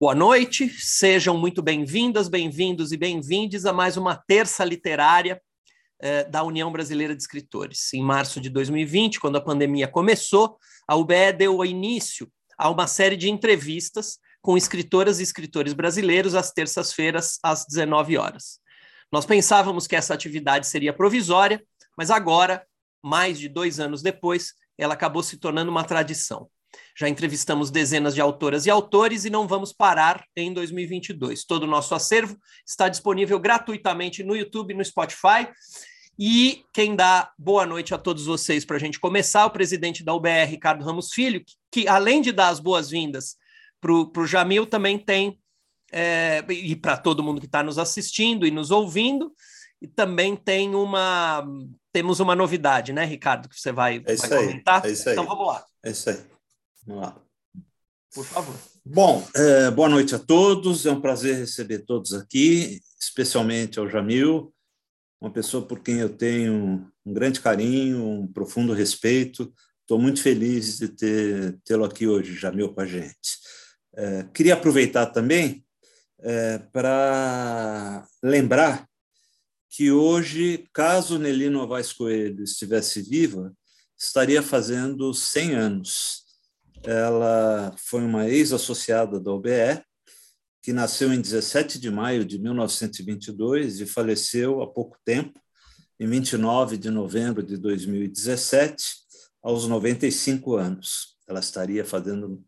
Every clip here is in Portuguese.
Boa noite, sejam muito bem-vindas, bem-vindos e bem-vindes a mais uma terça literária eh, da União Brasileira de Escritores. Em março de 2020, quando a pandemia começou, a UBE deu início a uma série de entrevistas com escritoras e escritores brasileiros às terças-feiras, às 19 horas. Nós pensávamos que essa atividade seria provisória, mas agora, mais de dois anos depois, ela acabou se tornando uma tradição. Já entrevistamos dezenas de autoras e autores e não vamos parar em 2022. Todo o nosso acervo está disponível gratuitamente no YouTube e no Spotify. E quem dá boa noite a todos vocês para a gente começar, o presidente da UBR, Ricardo Ramos Filho, que, que além de dar as boas-vindas para o Jamil, também tem, é, e para todo mundo que está nos assistindo e nos ouvindo, e também tem uma. Temos uma novidade, né, Ricardo, que você vai, é vai comentar? É isso aí. Então vamos lá. É isso aí. Vamos lá. Por favor. Bom, é, boa noite a todos. É um prazer receber todos aqui, especialmente ao Jamil, uma pessoa por quem eu tenho um grande carinho, um profundo respeito. Estou muito feliz de ter tê-lo aqui hoje, Jamil, com a gente. É, queria aproveitar também é, para lembrar que hoje, caso Nelly Novaes Coelho estivesse viva, estaria fazendo 100 anos. Ela foi uma ex-associada da OBE, que nasceu em 17 de maio de 1922 e faleceu há pouco tempo, em 29 de novembro de 2017, aos 95 anos. Ela estaria fazendo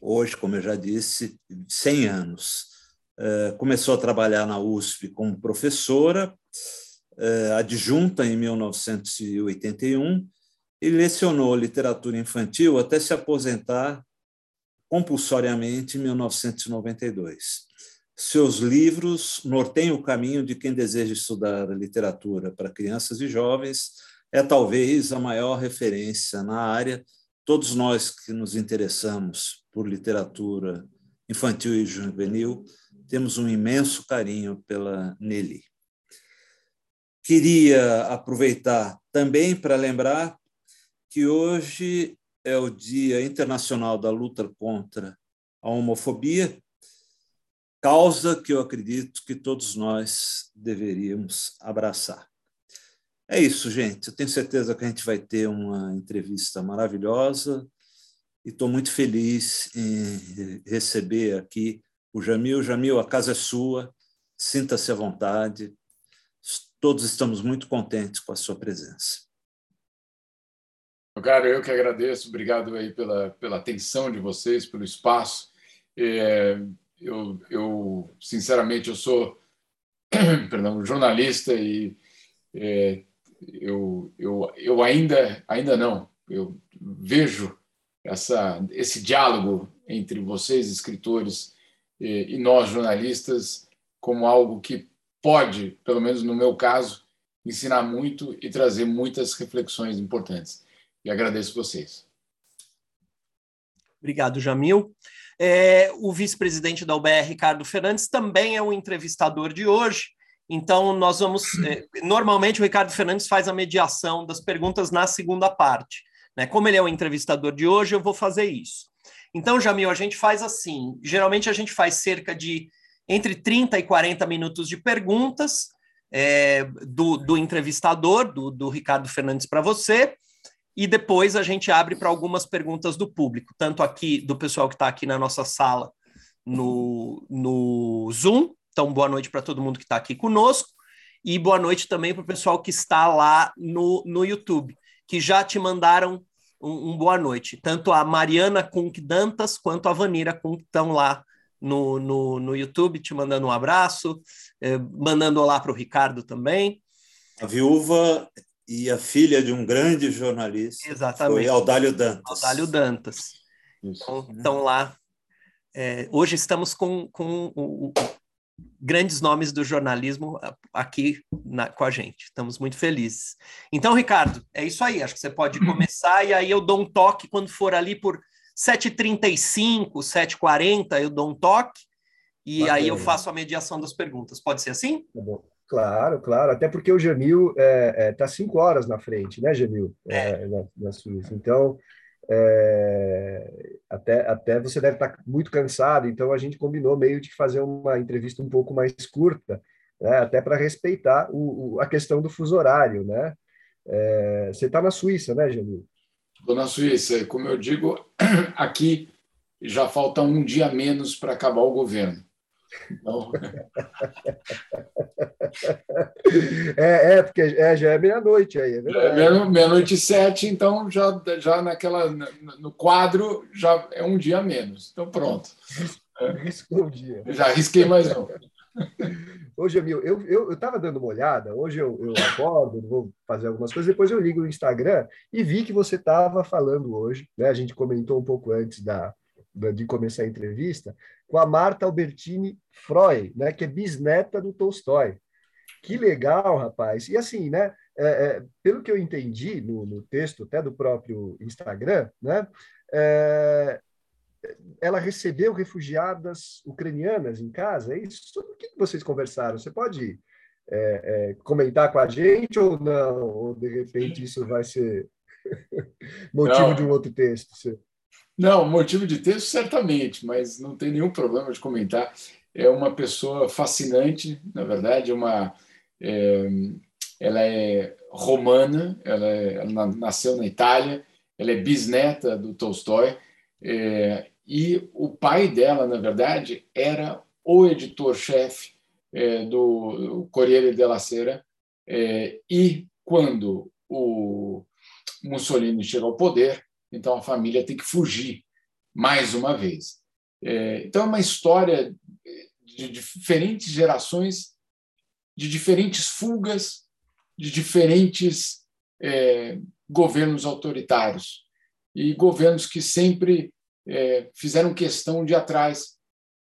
hoje, como eu já disse, 100 anos. É, começou a trabalhar na USP como professora, é, adjunta em 1981 e lecionou literatura infantil até se aposentar compulsoriamente em 1992. Seus livros norteiam o caminho de quem deseja estudar literatura para crianças e jovens. É talvez a maior referência na área. Todos nós que nos interessamos por literatura infantil e juvenil temos um imenso carinho pela Nelly. Queria aproveitar também para lembrar que hoje é o Dia Internacional da Luta contra a Homofobia, causa que eu acredito que todos nós deveríamos abraçar. É isso, gente. Eu tenho certeza que a gente vai ter uma entrevista maravilhosa e estou muito feliz em receber aqui o Jamil. Jamil, a casa é sua, sinta-se à vontade. Todos estamos muito contentes com a sua presença. Cara, eu que agradeço, obrigado aí pela, pela atenção de vocês, pelo espaço. É, eu, eu, sinceramente, eu sou perdão, jornalista e é, eu, eu, eu ainda, ainda não, eu vejo essa, esse diálogo entre vocês, escritores, e, e nós, jornalistas, como algo que pode, pelo menos no meu caso, ensinar muito e trazer muitas reflexões importantes e agradeço vocês. Obrigado, Jamil. É, o vice-presidente da UBR, Ricardo Fernandes, também é o entrevistador de hoje. Então, nós vamos. É, normalmente, o Ricardo Fernandes faz a mediação das perguntas na segunda parte. Né? Como ele é o entrevistador de hoje, eu vou fazer isso. Então, Jamil, a gente faz assim: geralmente a gente faz cerca de entre 30 e 40 minutos de perguntas é, do, do entrevistador, do, do Ricardo Fernandes, para você e depois a gente abre para algumas perguntas do público, tanto aqui do pessoal que está aqui na nossa sala no, no Zoom. Então, boa noite para todo mundo que está aqui conosco, e boa noite também para o pessoal que está lá no, no YouTube, que já te mandaram um, um boa noite. Tanto a Mariana Kunk Dantas quanto a Vanira Kunk estão lá no, no, no YouTube, te mandando um abraço, eh, mandando olá para o Ricardo também. A viúva e a filha de um grande jornalista Exatamente. foi Audálio Dantas. Audálio Dantas. Então, então, lá. É, hoje estamos com, com o, o, grandes nomes do jornalismo aqui na, com a gente. Estamos muito felizes. Então, Ricardo, é isso aí. Acho que você pode começar e aí eu dou um toque quando for ali por 7h35, 7h40, eu dou um toque e Bacana. aí eu faço a mediação das perguntas. Pode ser assim? Tá bom. Claro, claro, até porque o Jamil está é, é, tá cinco horas na frente, né, Jamil, é. é. na, na, Suíça. Então, É, até, até você deve estar muito cansado, então a gente combinou meio de fazer uma entrevista um pouco mais curta, né, até para respeitar o, o, a questão do fuso horário, né? É, você está na Suíça, né, Jamil? Estou na Suíça. Como eu digo, aqui já falta um dia menos para acabar o governo. É, é, porque é, já é meia-noite aí, é, é meia-noite e sete, então já, já naquela, no quadro já é um dia menos. Então pronto. Riscou o dia. Já risquei mais um. Ô, Jamil, eu estava eu, eu dando uma olhada, hoje eu, eu acordo, vou fazer algumas coisas, depois eu ligo o Instagram e vi que você estava falando hoje, né? A gente comentou um pouco antes da, de começar a entrevista, com a Marta Albertini Freud, né, que é bisneta do Tolstói. Que legal, rapaz. E assim, né, é, é, pelo que eu entendi no, no, texto até do próprio Instagram, né, é, ela recebeu refugiadas ucranianas em casa, é isso? Sobre o que vocês conversaram? Você pode é, é, comentar com a gente ou não? Ou, de repente, isso vai ser motivo não. de um outro texto? Você... Não, motivo de texto, certamente, mas não tem nenhum problema de comentar. É uma pessoa fascinante, na verdade, uma, é, ela é romana, ela, é, ela, nasceu na Itália, ela é bisneta do Tolstói, é, e o pai dela, na verdade, era o editor-chefe é, do Corriere della Sera, é, e quando o Mussolini chega ao poder, então a família tem que fugir mais uma vez. É, então é uma história de diferentes gerações, de diferentes fugas, de diferentes é, governos autoritários e governos que sempre é, fizeram questão de atrás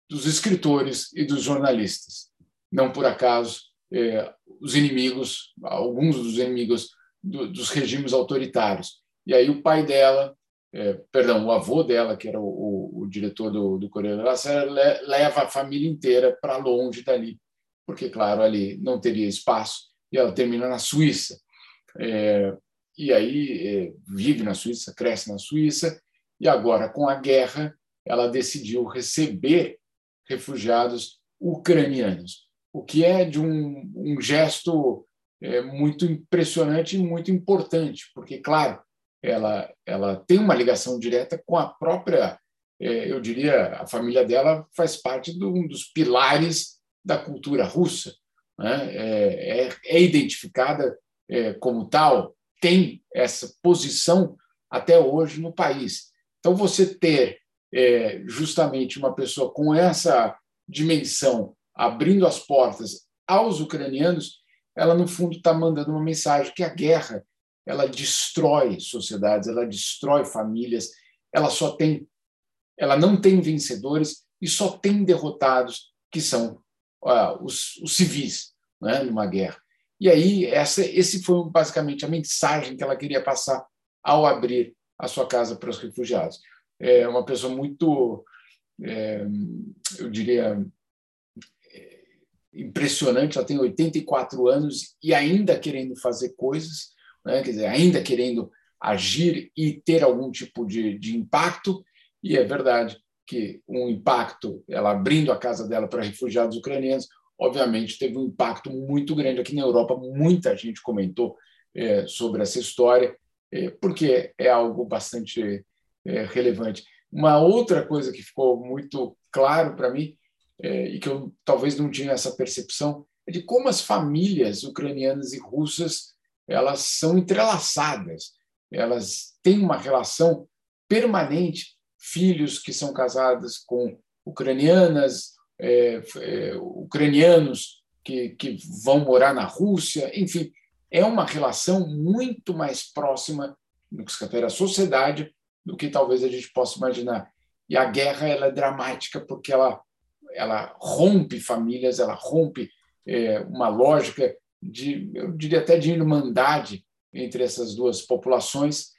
dos escritores e dos jornalistas. Não por acaso é, os inimigos, alguns dos inimigos do, dos regimes autoritários. E aí o pai dela é, perdão, o avô dela, que era o, o, o diretor do, do Correio da le, leva a família inteira para longe dali, porque, claro, ali não teria espaço, e ela termina na Suíça. É, e aí é, vive na Suíça, cresce na Suíça, e agora, com a guerra, ela decidiu receber refugiados ucranianos, o que é de um, um gesto é, muito impressionante e muito importante, porque, claro, ela, ela tem uma ligação direta com a própria, é, eu diria, a família dela faz parte de um dos pilares da cultura russa. Né? É, é, é identificada é, como tal, tem essa posição até hoje no país. Então, você ter é, justamente uma pessoa com essa dimensão abrindo as portas aos ucranianos, ela, no fundo, está mandando uma mensagem que a guerra ela destrói sociedades, ela destrói famílias, ela só tem, ela não tem vencedores e só tem derrotados que são uh, os, os, civis, né, numa guerra. E aí essa, esse foi basicamente a mensagem que ela queria passar ao abrir a sua casa para os refugiados. É uma pessoa muito, é, eu diria, impressionante. Ela tem 84 anos e ainda querendo fazer coisas né? quer dizer, ainda querendo agir e ter algum tipo de, de impacto, e é verdade que um impacto, ela abrindo a casa dela para refugiados ucranianos, obviamente teve um impacto muito grande aqui na Europa. Muita gente comentou é, sobre essa história, é, porque é algo bastante é, relevante. Uma outra coisa que ficou muito claro para mim, é, e que eu talvez não tinha essa percepção, é de como as famílias ucranianas e russas elas são entrelaçadas, elas têm uma relação permanente. Filhos que são casados com ucranianas, é, é, ucranianos que, que vão morar na Rússia, enfim, é uma relação muito mais próxima no que se refere à sociedade do que talvez a gente possa imaginar. E a guerra ela é dramática porque ela, ela rompe famílias, ela rompe é, uma lógica de, eu diria até de irmandade entre essas duas populações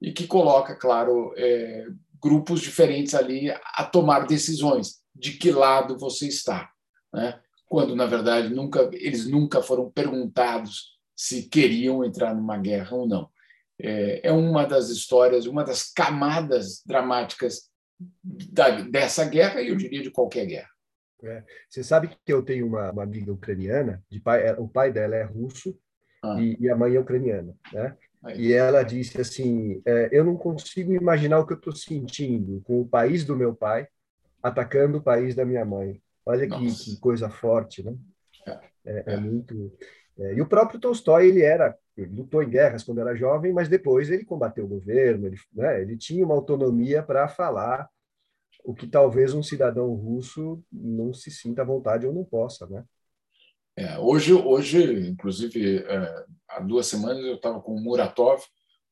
e que coloca, claro, é, grupos diferentes ali a tomar decisões de que lado você está, né? quando na verdade nunca eles nunca foram perguntados se queriam entrar numa guerra ou não. é, é uma das histórias, uma das camadas dramáticas da, dessa guerra e eu diria de qualquer guerra. É. Você sabe que eu tenho uma, uma amiga ucraniana, de pai, o pai dela é russo ah. e, e, a mãe é ucraniana, né? E ela disse assim: é, eu não consigo imaginar o que eu estou sentindo com o país do meu pai atacando o país da minha mãe. Olha que, que, coisa forte, né? É, é, é muito. É, e o próprio Tolstói ele era ele lutou em guerras quando era jovem, mas depois ele combateu o governo. Ele, né, ele tinha uma autonomia para falar o que talvez um cidadão russo não se sinta à vontade ou não possa, né? É, hoje, hoje, inclusive, é, há duas semanas eu estava com o Muratov,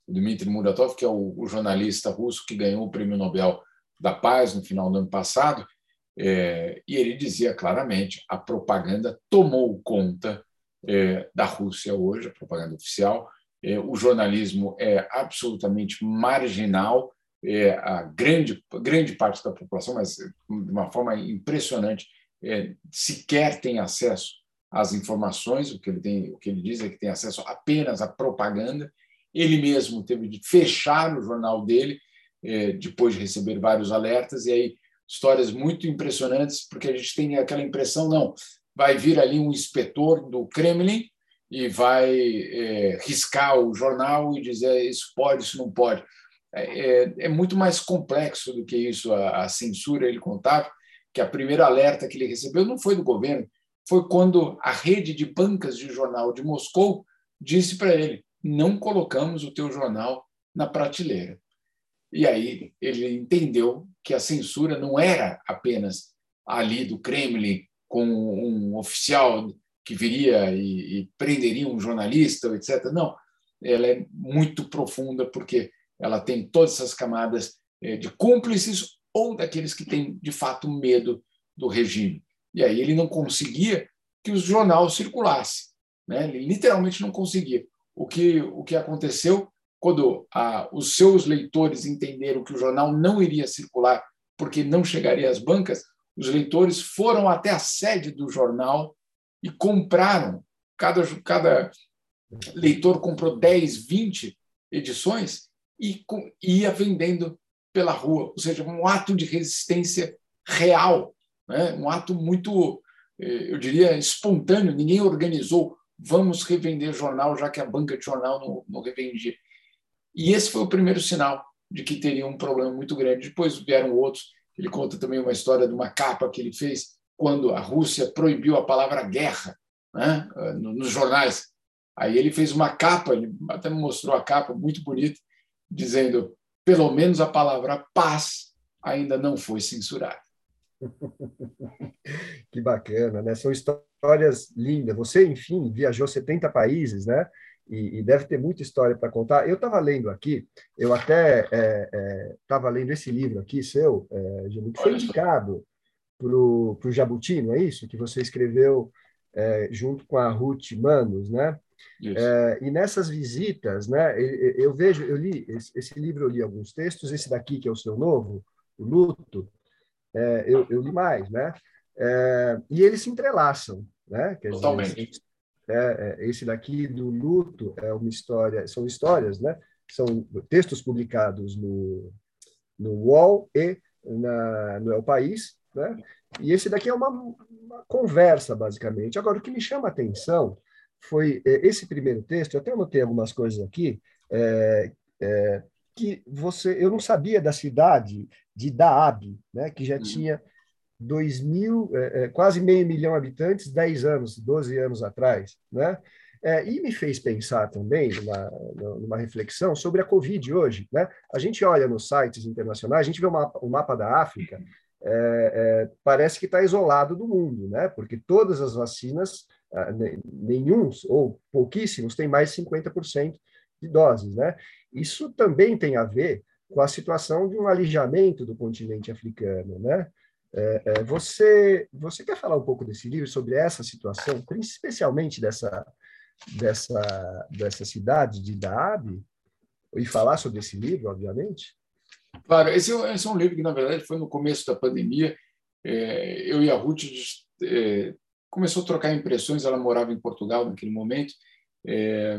o Dmitry Muratov, que é o, o, jornalista russo que ganhou o Prêmio Nobel da Paz no final do ano passado, é, e ele dizia claramente a propaganda tomou conta é, da Rússia hoje, a propaganda oficial. É, o jornalismo é absolutamente marginal, é, a grande, grande parte da população, mas de uma forma impressionante, é, sequer tem acesso às informações. O que ele tem, o que ele diz é que tem acesso apenas à propaganda. Ele mesmo teve de fechar o jornal dele é, depois de receber vários alertas e aí histórias muito impressionantes, porque a gente tem aquela impressão, não, vai vir ali um inspetor do Kremlin e vai é, riscar o jornal e dizer isso pode, isso não pode. É, é, é muito mais complexo do que isso a, a, censura. Ele contava que a primeira alerta que ele recebeu não foi do governo, foi quando a rede de bancas de jornal de Moscou disse para ele: não colocamos o teu jornal na prateleira. E aí ele entendeu que a censura não era apenas ali do Kremlin com um oficial que viria e, e prenderia um jornalista, etc. Não, ela é muito profunda porque ela tem todas essas camadas é, de cúmplices ou daqueles que têm de fato medo do regime. E aí ele não conseguia que o jornal circulasse, né? Ele literalmente não conseguia. O que o que aconteceu quando ah, os seus leitores entenderam que o jornal não iria circular porque não chegaria às bancas, os leitores foram até a sede do jornal e compraram. Cada, cada leitor comprou 10, 20 edições e ia vendendo pela rua. Ou seja, um ato de resistência real, né? um ato muito, eh, eu diria, espontâneo. Ninguém organizou, vamos revender jornal, já que a banca de jornal não, não revendia. E esse foi o primeiro sinal de que teria um problema muito grande. Depois vieram outros ele conta também uma história de uma capa que ele fez quando a Rússia proibiu a palavra guerra né, nos jornais. Aí ele fez uma capa, ele até me mostrou a capa muito bonita, dizendo: pelo menos a palavra paz ainda não foi censurada. que bacana, né? São histórias lindas. Você, enfim, viajou 70 países, né? e, e deve ter muita história para contar. Eu estava lendo aqui, eu até estava é, é, lendo esse livro aqui, seu, é, que foi indicado para o Jabuti, não é isso? Que você escreveu é, junto com a Ruth Manos, né? É, e nessas visitas, né, eu, vejo, eu li esse, esse, livro, eu li alguns textos, esse daqui que é o seu novo, o Luto, é, eu, eu, li mais, né? É, e eles se entrelaçam, né? Quer Totalmente. Dizer, é, é, esse daqui do luto é uma história, são histórias, né? São textos publicados no, no UOL e na, no El País, né? E esse daqui é uma, uma conversa, basicamente. Agora, o que me chama a atenção foi é, esse primeiro texto, eu até anotei algumas coisas aqui, é, é, que você, eu não sabia da cidade de Daab, né, que já uhum. tinha 2 mil, é, é, quase meio milhão de habitantes 10 anos, 12 anos atrás, né? É, e me fez pensar também numa, numa, reflexão sobre a Covid hoje. Né? A gente olha nos sites internacionais, a gente vê o mapa, o mapa da África, é, é, parece que está isolado do mundo, né? porque todas as vacinas, nenhum ou pouquíssimos, têm mais de 50% de doses. Né? Isso também tem a ver com a situação de um alijamento do continente africano. Né? É, é, você, você quer falar um pouco desse livro, sobre essa situação, especialmente dessa, dessa, dessa cidade de Daab, e falar sobre esse livro, obviamente? Claro, esse, é esse é um livro que, na verdade, foi no começo da pandemia. Eu e a Ruth começou a trocar impressões, ela morava em Portugal naquele momento, é,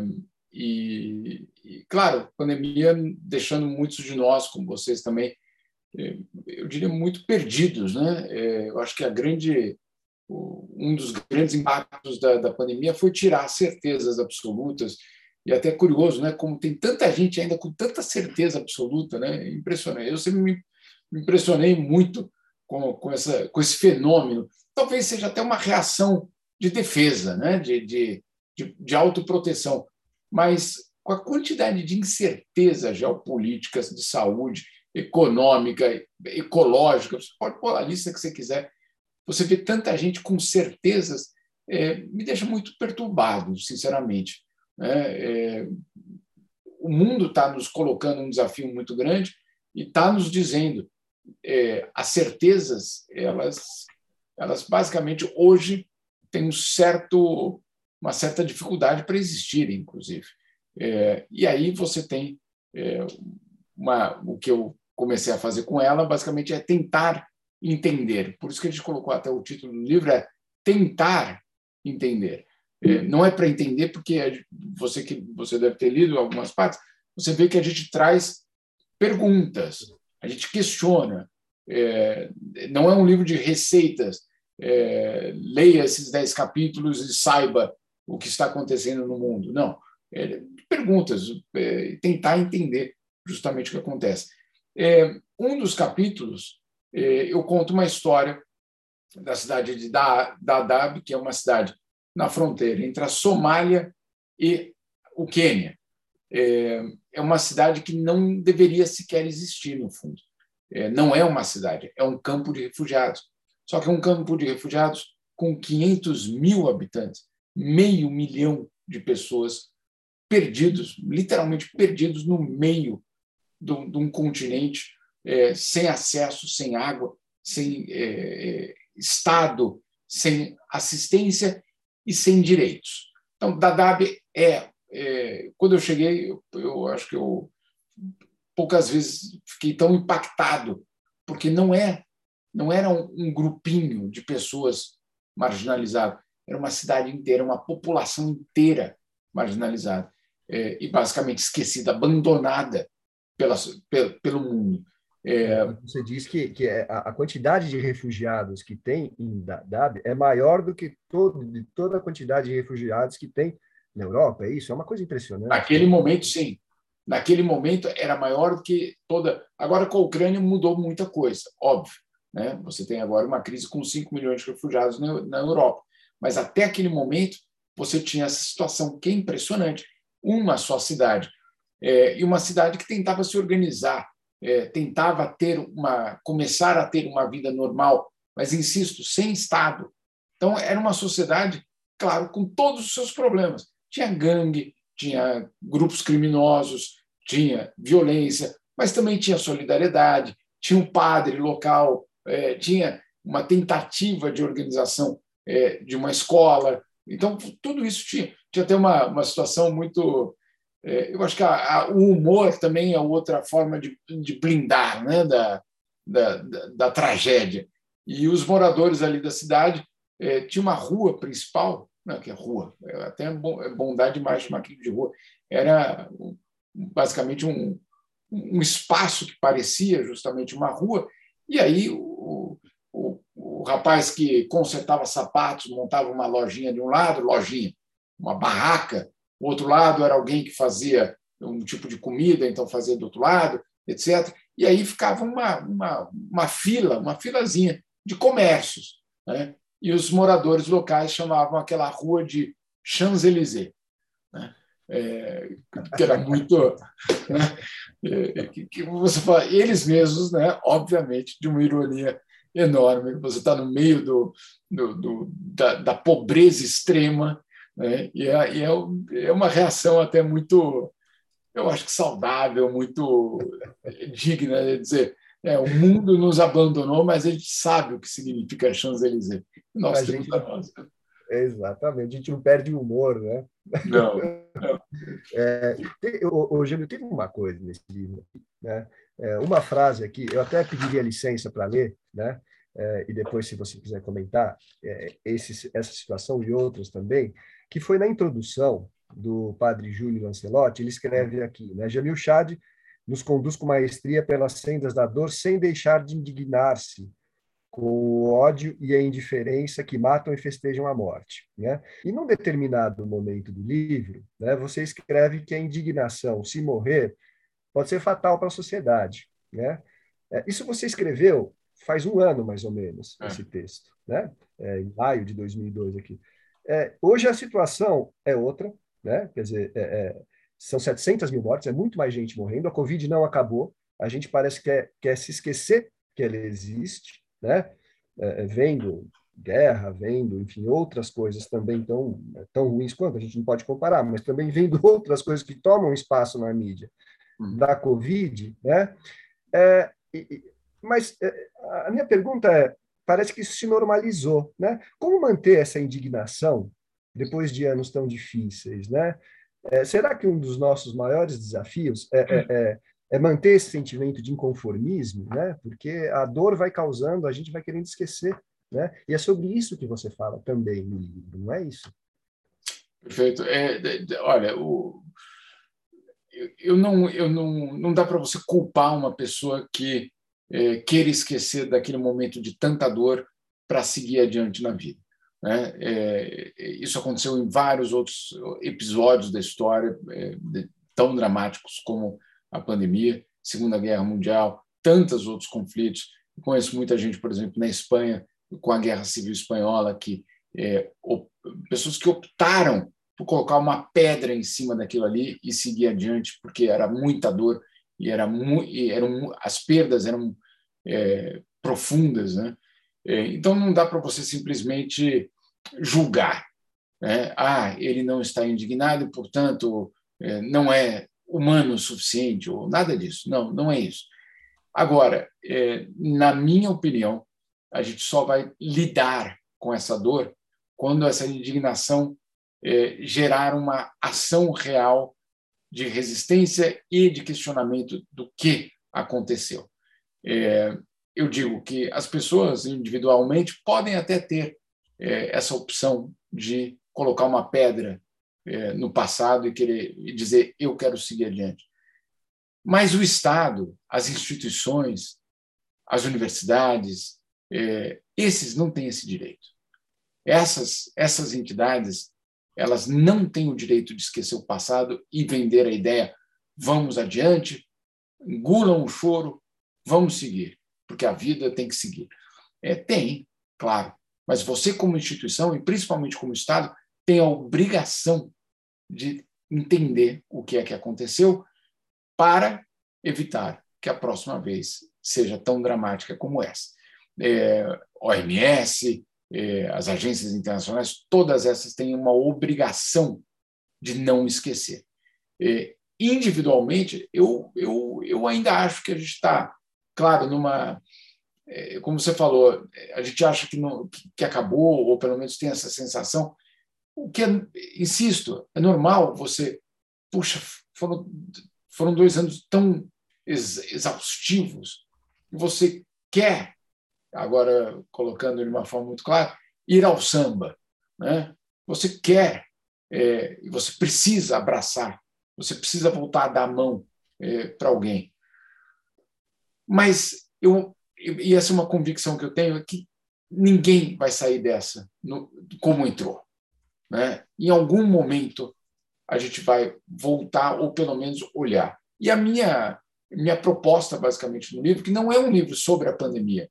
e, e, claro, pandemia deixando muitos de nós, como vocês também, é, eu diria muito perdidos, né? É, eu acho que a grande um dos grandes impactos da, da pandemia foi tirar certezas absolutas e até curioso, né? Como tem tanta gente ainda com tanta certeza absoluta, né? Impressionante. Eu sempre me impressionei muito com, com, essa, com esse fenômeno. Talvez seja até uma reação de defesa, né? de, de, de, de autoproteção. Mas com a quantidade de incerteza geopolítica, de saúde, econômica, ecológica, você pode pôr a lista que você quiser, você vê tanta gente com certezas, é, me deixa muito perturbado, sinceramente. Né? É, o mundo está nos colocando um desafio muito grande e está nos dizendo é, as certezas elas elas basicamente hoje têm um certo uma certa dificuldade para existir inclusive é, e aí você tem é, uma o que eu comecei a fazer com ela basicamente é tentar entender por isso que a gente colocou até o título do livro é tentar entender é, não é para entender, porque você que você deve ter lido algumas partes, você vê que a gente traz perguntas, a gente questiona. É, não é um livro de receitas. É, leia esses dez capítulos e saiba o que está acontecendo no mundo. Não. É, perguntas, é, tentar entender justamente o que acontece. É, um dos capítulos, eu conto uma história da cidade de Dadaab, que é uma cidade na fronteira entre a Somália e o Quênia. É, é uma cidade que não deveria sequer existir, no fundo. É, não é uma cidade, é um campo de refugiados. Só que é um campo de refugiados com 500 mil habitantes, meio milhão de pessoas perdidos, literalmente perdidos no meio de um continente é, sem acesso, sem água, sem é, é, Estado, sem assistência e sem direitos. Então, Dadaab é, é quando eu cheguei, eu, eu, acho que eu poucas vezes fiquei tão impactado, porque não é não era um, um grupinho de pessoas marginalizadas, era uma cidade inteira, uma população inteira marginalizada é, e basicamente esquecida, abandonada pela, pelo, pelo mundo. É... Você diz que, que é, a quantidade de refugiados que tem em Dadaab é maior do que todo, de toda a quantidade de refugiados que tem na Europa, é isso? É uma coisa impressionante. Naquele momento, sim. Naquele momento era maior do que toda. Agora, com a Ucrânia mudou muita coisa, óbvio. Né? Você tem agora uma crise com 5 milhões de refugiados na, Europa. Mas até aquele momento, você tinha essa situação que é impressionante. Uma só cidade. É, e uma cidade que tentava se organizar é, tentava ter uma começar a ter uma vida normal, mas insisto, sem Estado. Então era uma sociedade, claro, com todos os seus problemas. Tinha gangue, tinha grupos criminosos, tinha violência, mas também tinha solidariedade, tinha um padre local, é, tinha uma tentativa de organização é, de uma escola. Então, tudo isso tinha. Tinha até uma, uma situação muito é, eu acho que a, a, o humor também é outra forma de, de blindar né, da, da, da, da, tragédia. E os moradores ali da cidade é, tinha uma rua principal, não, que é rua, é até é bondade demais chamar aquilo de rua, era basicamente um, um espaço que parecia justamente uma rua, e aí o, o, o rapaz que consertava sapatos montava uma lojinha de um lado, lojinha, uma barraca o outro lado era alguém que fazia um tipo de comida, então fazia do outro lado, etc. E aí ficava uma, uma, uma fila, uma filazinha de comércios. Né? E os moradores locais chamavam aquela rua de Champs-Élysées. Né? É, que era muito. Né? É, que, que, você fala, eles mesmos, né? obviamente, de uma ironia enorme, você está no meio do, do, do da, da, pobreza extrema né? E, é, e é, é uma reação até muito, eu acho que saudável, muito digna de dizer. É, o mundo nos abandonou, mas a gente sabe o que significa Champs-Élysées. Nós a temos gente... a nossa. Exatamente, a gente não perde o humor, né? Não. não. É, o, tem uma coisa nesse livro, né? É, uma frase aqui, eu até pediria licença para ler, né? É, e depois, se você quiser comentar, é, esse, essa situação e outras também, que foi na introdução, do padre Júlio Lancelotti, ele escreve aqui, né? Jamil Chad nos conduz com maestria pelas sendas da dor sem deixar de indignar-se com o ódio e a indiferença que matam e festejam a morte. Né? E num determinado momento do livro, né, você escreve que a indignação, se morrer, pode ser fatal para a sociedade. Né? É, isso você escreveu faz um ano, mais ou menos, é. esse texto, né? É, em maio de 2002 aqui. É, hoje a situação é outra, né? quer dizer, é, é, são 700 mil mortes, é muito mais gente morrendo, a Covid não acabou, a gente parece que quer, quer se esquecer que ela existe, né? É, vendo guerra, vendo, enfim, outras coisas também tão, tão ruins quanto, a gente não pode comparar, mas também vendo outras coisas que tomam espaço na mídia uhum. da Covid, né? É, e, mas é, a minha pergunta é, parece que isso se normalizou, né? Como manter essa indignação depois de anos tão difíceis, né? É, será que um dos nossos maiores desafios é, é, é, é, manter esse sentimento de inconformismo, né? Porque a dor vai causando, a gente vai querendo esquecer, né? E é sobre isso que você fala também no livro, não é isso? Perfeito. É, olha, o, eu não, eu não, não dá para você culpar uma pessoa que é, queira esquecer daquele momento de tanta dor para seguir adiante na vida. Né? É, isso aconteceu em vários outros episódios da história, é, tão dramáticos como a pandemia, Segunda Guerra Mundial, tantos outros conflitos. Eu conheço muita gente, por exemplo, na Espanha, com a Guerra Civil Espanhola, que é, pessoas que optaram por colocar uma pedra em cima daquilo ali e seguir adiante, porque era muita dor e, era mu e eram, as perdas eram é, profundas. Né? É, então, não dá para você simplesmente julgar. Né? Ah, ele não está indignado, portanto, é, não é humano o suficiente, ou nada disso. Não, não é isso. Agora, é, na minha opinião, a gente só vai lidar com essa dor quando essa indignação é, gerar uma ação real de resistência e de questionamento do que aconteceu. Eu digo que as pessoas individualmente podem até ter é, essa opção de colocar uma pedra é, no passado e querer e dizer eu quero seguir adiante. Mas o Estado, as instituições, as universidades, é, esses não têm esse direito. Essas essas entidades elas não têm o direito de esquecer o passado e vender a ideia vamos adiante, engulam o choro, vamos seguir, porque a vida tem que seguir. É, tem, claro, mas você, como instituição, e principalmente como Estado, tem a obrigação de entender o que é que aconteceu para evitar que a próxima vez seja tão dramática como essa. É, OMS, é, as agências internacionais, todas essas têm uma obrigação de não esquecer. É, individualmente, eu, eu, eu ainda acho que a gente está, claro, numa. É, como você falou, a gente acha que, não, que acabou, ou pelo menos tem essa sensação. O que, é, insisto, é normal você. Puxa, foram, foram dois anos tão exaustivos, e você quer agora colocando de uma forma muito clara, ir ao samba. Né? Você quer, é, você precisa abraçar, você precisa voltar a dar a mão é, para alguém. Mas eu, e essa é uma convicção que eu tenho, é que ninguém vai sair dessa no, como entrou. Né? Em algum momento a gente vai voltar ou pelo menos olhar. E a minha minha proposta basicamente no livro, que não é um livro sobre a pandemia,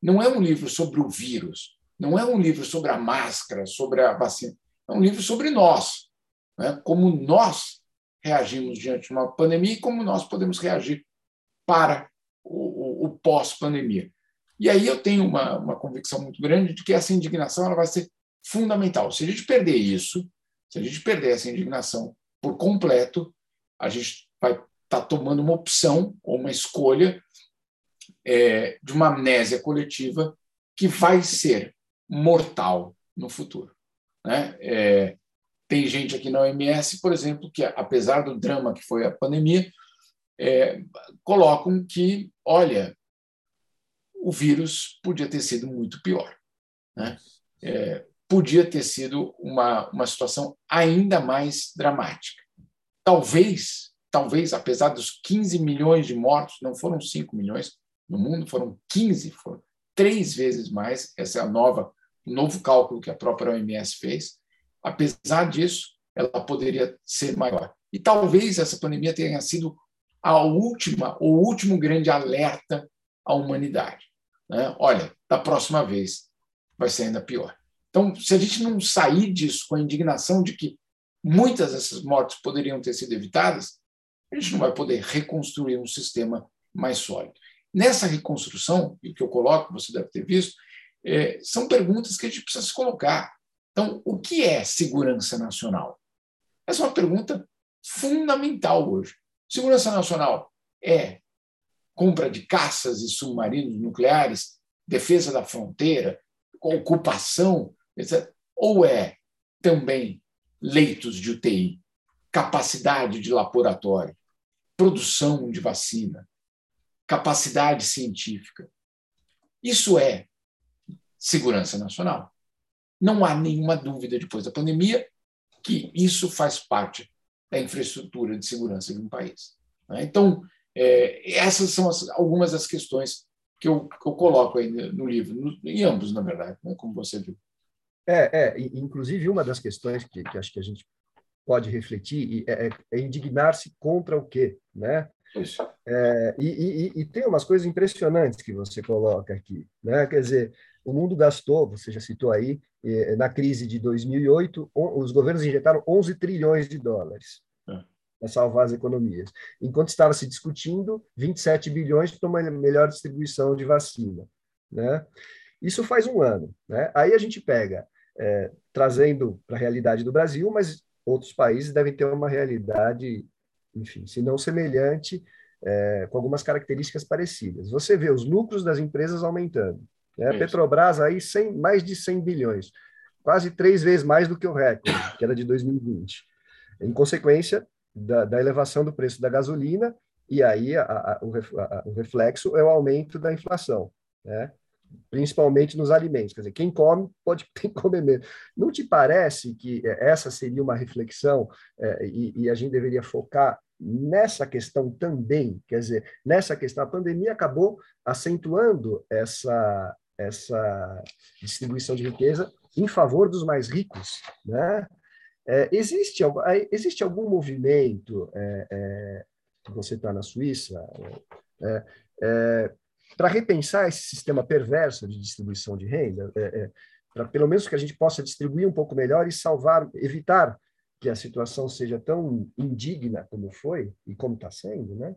não é um livro sobre o vírus, não é um livro sobre a máscara, sobre a vacina, é um livro sobre nós, né? como nós reagimos diante de uma pandemia e como nós podemos reagir para pós-pandemia. E aí eu tenho uma, uma convicção muito grande de que essa indignação ela vai ser fundamental. Se a gente perder isso, se a gente perder essa indignação por completo, a gente vai estar tá tomando uma opção ou uma escolha é, de uma amnésia coletiva que vai ser mortal no futuro. Né? É, tem gente aqui na OMS, por exemplo, que, apesar do drama que foi a pandemia, é, colocam que, olha, o vírus podia ter sido muito pior. Né? É, podia ter sido uma, uma situação ainda mais dramática. Talvez, talvez, apesar dos 15 milhões de mortos, não foram 5 milhões no mundo, foram 15, foram três vezes mais. Essa é a nova, o novo cálculo que a própria OMS fez. Apesar disso, ela poderia ser maior. E talvez essa pandemia tenha sido a última, o último grande alerta à humanidade. Né? Olha, da próxima vez vai ser ainda pior. Então, se a gente não sair disso com a indignação de que muitas dessas mortes poderiam ter sido evitadas, a gente não vai poder reconstruir um sistema mais sólido. Nessa reconstrução, e o que eu coloco, você deve ter visto, é, são perguntas que a gente precisa se colocar. Então, o que é segurança nacional? Essa é uma pergunta fundamental hoje. Segurança nacional é compra de caças e submarinos nucleares, defesa da fronteira, ocupação, etc. Ou é também leitos de UTI, capacidade de laboratório, produção de vacina, capacidade científica. Isso é segurança nacional. Não há nenhuma dúvida depois da pandemia que isso faz parte da infraestrutura de segurança de um país. Né? Então, é, essas são as, algumas das questões que eu, que eu coloco aí no livro, no, em ambos, na verdade, né? como você viu. É, é, inclusive uma das questões que, que acho que a gente pode refletir é, é, é indignar-se contra o quê, né? É, e, e, e, tem umas coisas impressionantes que você coloca aqui, né? Quer dizer, o mundo gastou, você já citou aí, na crise de 2008, os governos injetaram 11 trilhões de dólares salvar as economias. Enquanto estava se discutindo, 27 bilhões para uma melhor distribuição de vacina, né? Isso faz um ano, né? Aí a gente pega, é, trazendo para a realidade do Brasil, mas outros países devem ter uma realidade, enfim, se não semelhante, é, com algumas características parecidas. Você vê os lucros das empresas aumentando, né? Petrobras aí 100, mais de 100 bilhões, quase três vezes mais do que o recorde, que era de 2020. Em consequência da, da elevação do preço da gasolina, e aí a, a, o, a, o, reflexo é o aumento da inflação, né? principalmente nos alimentos. Quer dizer, quem come pode ter que comer menos. Não te parece que é, essa seria uma reflexão é, e, e, a gente deveria focar nessa questão também? Quer dizer, nessa questão, a pandemia acabou acentuando essa, essa distribuição de riqueza em favor dos mais ricos, né? É, existe, existe algum movimento, é, é, você está na Suíça, é, é, para repensar esse sistema perverso de distribuição de renda, é, para pelo menos que a gente possa distribuir um pouco melhor e salvar, evitar que a situação seja tão indigna como foi e como está sendo, né?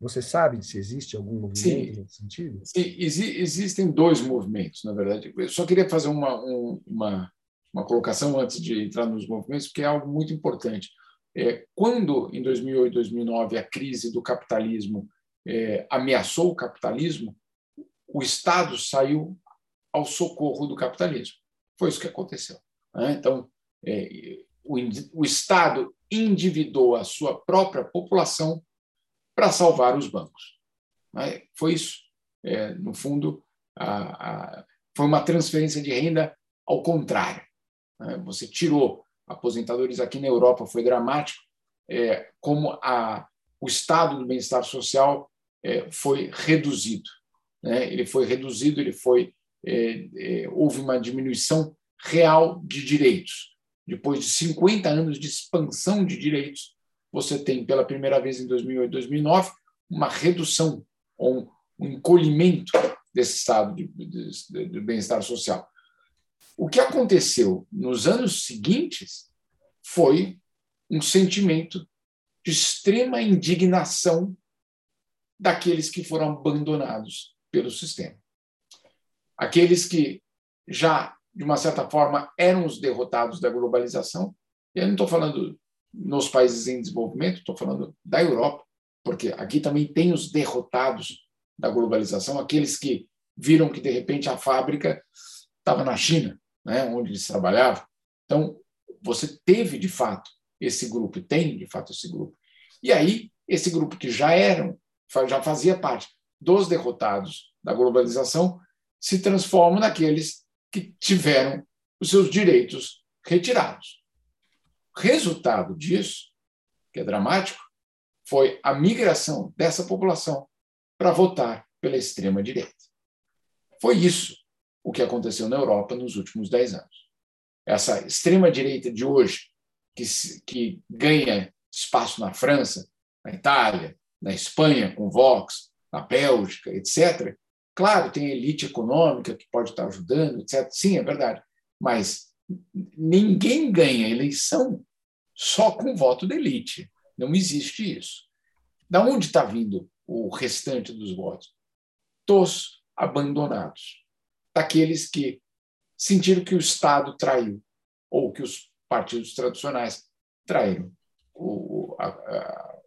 Você sabe se existe algum movimento sim, nesse sentido? Sim, existem dois movimentos, na verdade. Eu só queria fazer uma, uma, uma colocação antes de entrar nos movimentos, porque é algo muito importante. É, quando, em 2008, 2009, a crise do capitalismo é, ameaçou o capitalismo, o Estado saiu ao socorro do capitalismo. Foi isso que aconteceu. Né? Então, é, o, o Estado endividou a sua própria população para salvar os bancos. Foi isso. É, no fundo, a, a, foi uma transferência de renda ao contrário. Né? Você tirou aposentadores aqui na Europa, foi dramático, é, como a, o estado do bem-estar social é, foi reduzido. Né? Ele foi reduzido, ele foi é, é, houve uma diminuição real de direitos. Depois de 50 anos de expansão de direitos, você tem pela primeira vez em 2008, 2009, uma redução ou um encolhimento desse estado de, de, de bem-estar social. O que aconteceu nos anos seguintes foi um sentimento de extrema indignação daqueles que foram abandonados pelo sistema. Aqueles que já, de uma certa forma, eram os derrotados da globalização. E eu não estou falando nos países em desenvolvimento, estou falando da Europa, porque aqui também tem os derrotados da globalização, aqueles que viram que, de repente, a fábrica estava na China, né, onde eles trabalhavam. Então, você teve, de fato, esse grupo, tem, de fato, esse grupo. E aí, esse grupo que já eram, já fazia parte dos derrotados da globalização, se transforma naqueles que tiveram os seus direitos retirados. Resultado disso, que é dramático, foi a migração dessa população para votar pela extrema-direita. Foi isso o que aconteceu na Europa nos últimos dez anos. Essa extrema-direita de hoje, que, que ganha espaço na França, na Itália, na Espanha, com Vox, na Bélgica, etc. Claro, tem elite econômica que pode estar ajudando, etc. Sim, é verdade. Mas ninguém ganha eleição só com voto da elite. Não existe isso. Da onde está vindo o restante dos votos? Dos abandonados. Daqueles que sentiram que o Estado traiu, ou que os partidos tradicionais traíram o, a, a,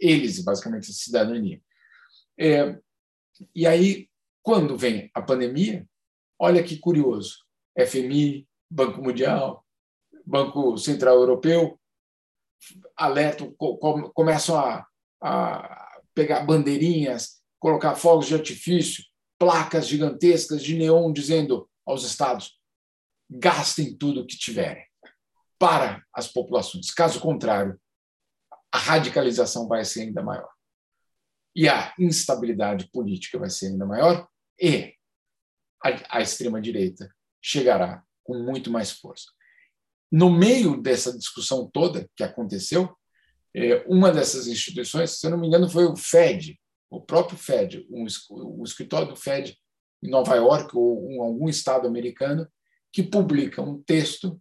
eles, basicamente, a cidadania. É, e aí, quando vem a pandemia, olha que curioso: FMI, Banco Mundial, Banco Central Europeu alertam, começam a, a pegar bandeirinhas, colocar fogos de artifício, placas gigantescas de neon dizendo aos estados: gastem tudo o que tiverem para as populações. Caso contrário, a radicalização vai ser ainda maior. E a instabilidade política vai ser ainda maior e a, a extrema-direita chegará com muito mais força. No meio dessa discussão toda que aconteceu, é, uma dessas instituições, se eu não me engano, foi o FED, o próprio FED, um, o escritório do FED em Nova York ou em algum estado americano, que publica um texto,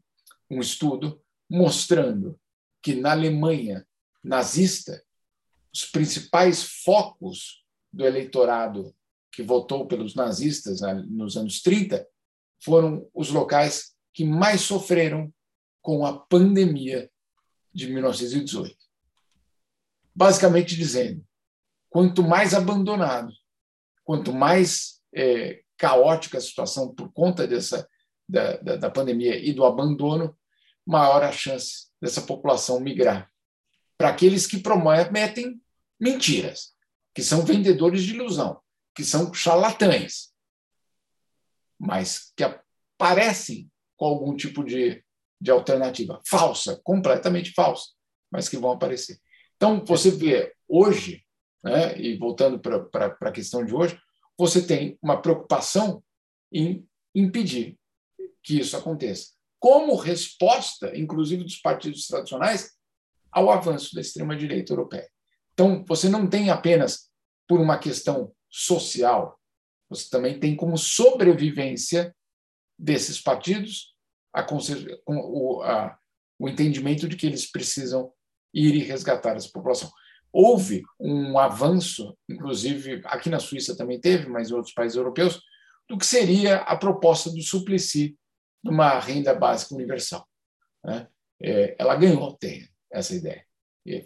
um estudo, mostrando que na Alemanha nazista, os principais focos do eleitorado que votou pelos nazistas nos anos 30 foram os locais que mais sofreram com a pandemia de 1918. Basicamente dizendo, quanto mais abandonado, quanto mais é, caótica a situação por conta dessa da, da, da pandemia e do abandono, maior a chance dessa população migrar para aqueles que prometem mentiras, que são vendedores de ilusão, que são charlatães, mas que aparecem com algum tipo de, de alternativa falsa, completamente falsa, mas que vão aparecer. Então, você vê hoje, né, e voltando para a questão de hoje, você tem uma preocupação em impedir que isso aconteça. Como resposta, inclusive dos partidos tradicionais, ao avanço da extrema-direita europeia. Então, você não tem apenas por uma questão social, você também tem como sobrevivência desses partidos a, o, a, o entendimento de que eles precisam ir e resgatar essa população. Houve um avanço, inclusive aqui na Suíça também teve, mas em outros países europeus, do que seria a proposta do Suplicy de uma renda básica universal. Né? É, ela ganhou terreno essa ideia.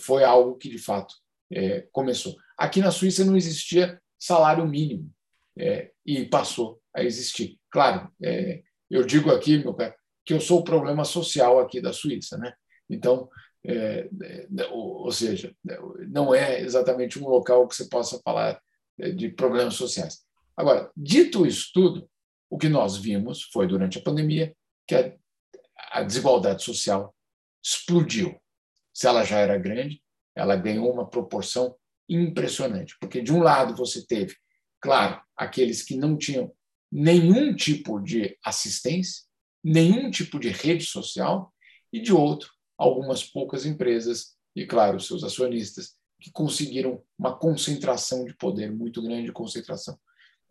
Foi algo que, de fato, é, começou. Aqui na Suíça não existia salário mínimo é, e passou a existir. Claro, eu digo aqui, meu pai, que eu sou o problema social aqui da Suíça, né? Então, é, é, ou, ou, seja, não é exatamente um local que você possa falar é, de problemas sociais. Agora, dito isso tudo, o que nós vimos foi durante a pandemia que a, a desigualdade social explodiu se ela já era grande, ela ganhou uma proporção impressionante, porque de um lado você teve, claro, aqueles que não tinham nenhum tipo de assistência, nenhum tipo de rede social, e de outro, algumas poucas empresas e, claro, seus acionistas, que conseguiram uma concentração de poder muito grande, concentração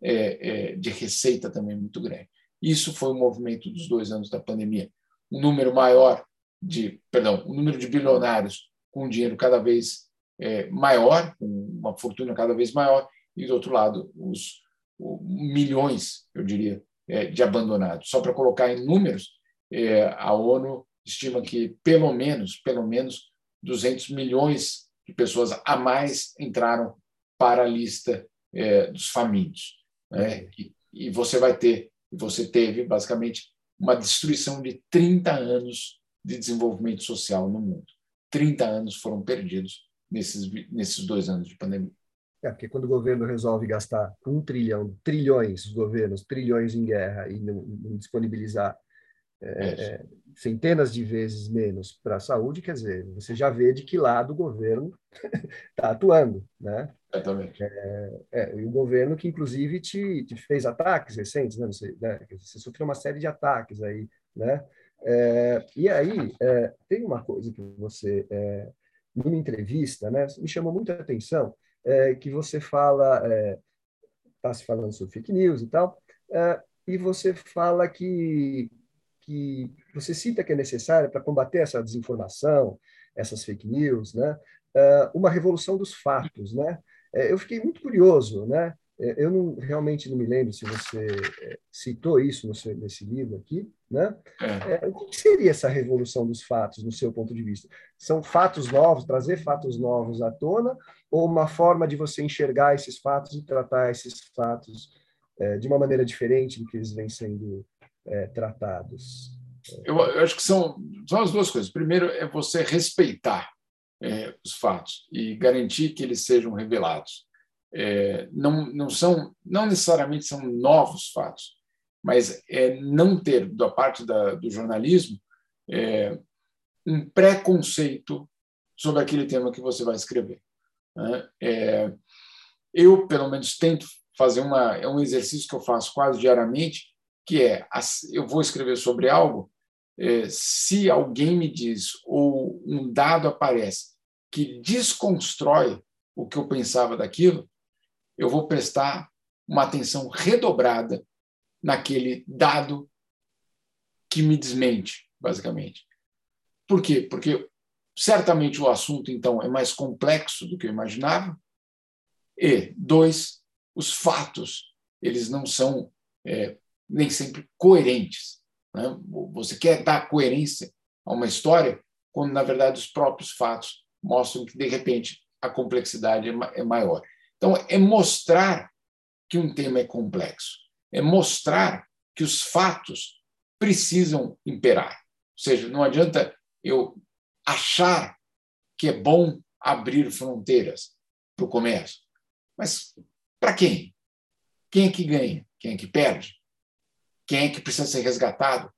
é, é, de receita também muito grande. Isso foi o movimento dos dois anos da pandemia. Um número maior de, perdão, o número de bilionários com dinheiro cada vez é, maior, com uma fortuna cada vez maior, e do outro lado os, os milhões, eu diria, é, de abandonados. Só para colocar em números, é, a ONU estima que pelo menos, pelo menos 200 milhões de pessoas a mais entraram para a lista é, dos famintos. Né? E, e você vai ter, você teve basicamente uma destruição de 30 anos de desenvolvimento social no mundo. 30 anos foram perdidos nesses, nesses dois anos de pandemia. É, porque quando o governo resolve gastar um trilhão, trilhões, os governos, trilhões em guerra e não, não disponibilizar é, centenas de vezes menos para a saúde, quer dizer, você já vê de que lado o governo está atuando, né? Exatamente. É, é, e o governo que, inclusive, te, te fez ataques recentes, né? Você, né? você sofreu uma série de ataques aí, né? É, e aí, é, tem uma coisa que você, é, numa entrevista, né, me chamou muita atenção, é, que você fala, está se falando sobre fake news e tal, e você fala que que você cita que é necessária para combater essa desinformação, essas fake news, né? Ah, uma revolução dos fatos, né? É, eu fiquei muito curioso, né? É, eu não, realmente não me lembro se você é, citou isso seu, nesse livro aqui, né? É. o que seria essa revolução dos fatos, no seu ponto de vista? São fatos novos, trazer fatos novos à tona, ou uma forma de você enxergar esses fatos e tratar esses fatos de uma maneira diferente do que eles vêm sendo é, tratados? Eu, eu, acho que são, são as duas coisas. Primeiro é você respeitar é, os fatos e garantir que eles sejam revelados. É, não, não são, não necessariamente são novos fatos, mas é não ter da parte da, do jornalismo é, um preconceito sobre aquele tema que você vai escrever. Né? É, eu, pelo menos, tento fazer uma, é um exercício que eu faço quase diariamente, que é eu vou escrever sobre algo, é, se alguém me diz ou um dado aparece que desconstrói o que eu pensava daquilo, eu vou prestar uma atenção redobrada naquele dado que me desmente, basicamente. Por quê? Porque certamente o assunto, então, é mais complexo do que eu imaginava. E, dois, os fatos, eles não são é, nem sempre coerentes. Né? Você quer dar coerência a uma história quando, na verdade, os próprios fatos mostram que, de repente, a complexidade é, é maior. Então, é mostrar que um tema é complexo, é mostrar que os fatos precisam imperar. Ou seja, não adianta eu achar que é bom abrir fronteiras para o comércio. Mas para quem? Quem é que ganha? Quem é que perde? Quem é que precisa ser resgatado.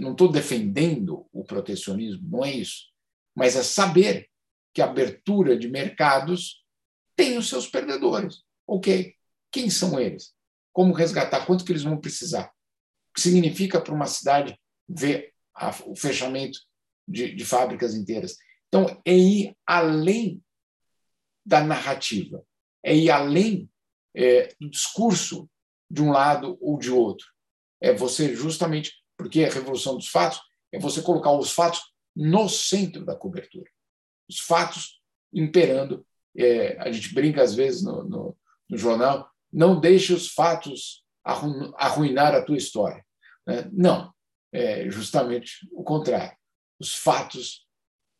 não estou defendendo o protecionismo, não é isso. Mas é saber que a abertura de mercados tem os seus perdedores. Ok. Quem são eles? Como resgatar? Quanto que eles vão precisar? O que significa para uma cidade ver a, o fechamento de, de fábricas inteiras? Então, é ir além da narrativa, é ir além é, do discurso de um lado ou de outro é você justamente, porque a revolução dos fatos é você colocar os fatos no centro da cobertura. Os fatos imperando. É, a gente brinca às vezes no, no, no, jornal, não deixe os fatos arruinar a tua história. Né? Não, é justamente o contrário. Os fatos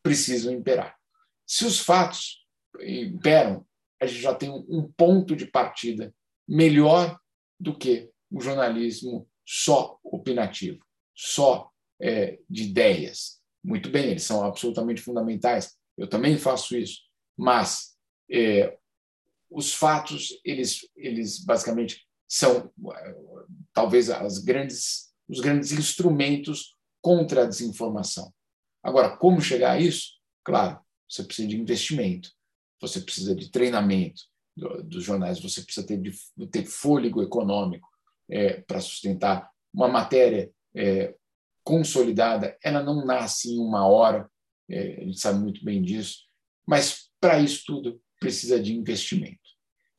precisam imperar. Se os fatos imperam, a gente já tem um ponto de partida melhor do que o jornalismo só opinativo, só é, de ideias. Muito bem, eles são absolutamente fundamentais. Eu também faço isso, mas é, os fatos eles eles basicamente são talvez as grandes os grandes instrumentos contra a desinformação. Agora, como chegar a isso? Claro, você precisa de investimento, você precisa de treinamento dos jornais, você precisa ter, de, ter fôlego econômico, é, para sustentar uma matéria é, consolidada, ela não nasce em uma hora, é, a gente sabe muito bem disso, mas para isso tudo precisa de investimento.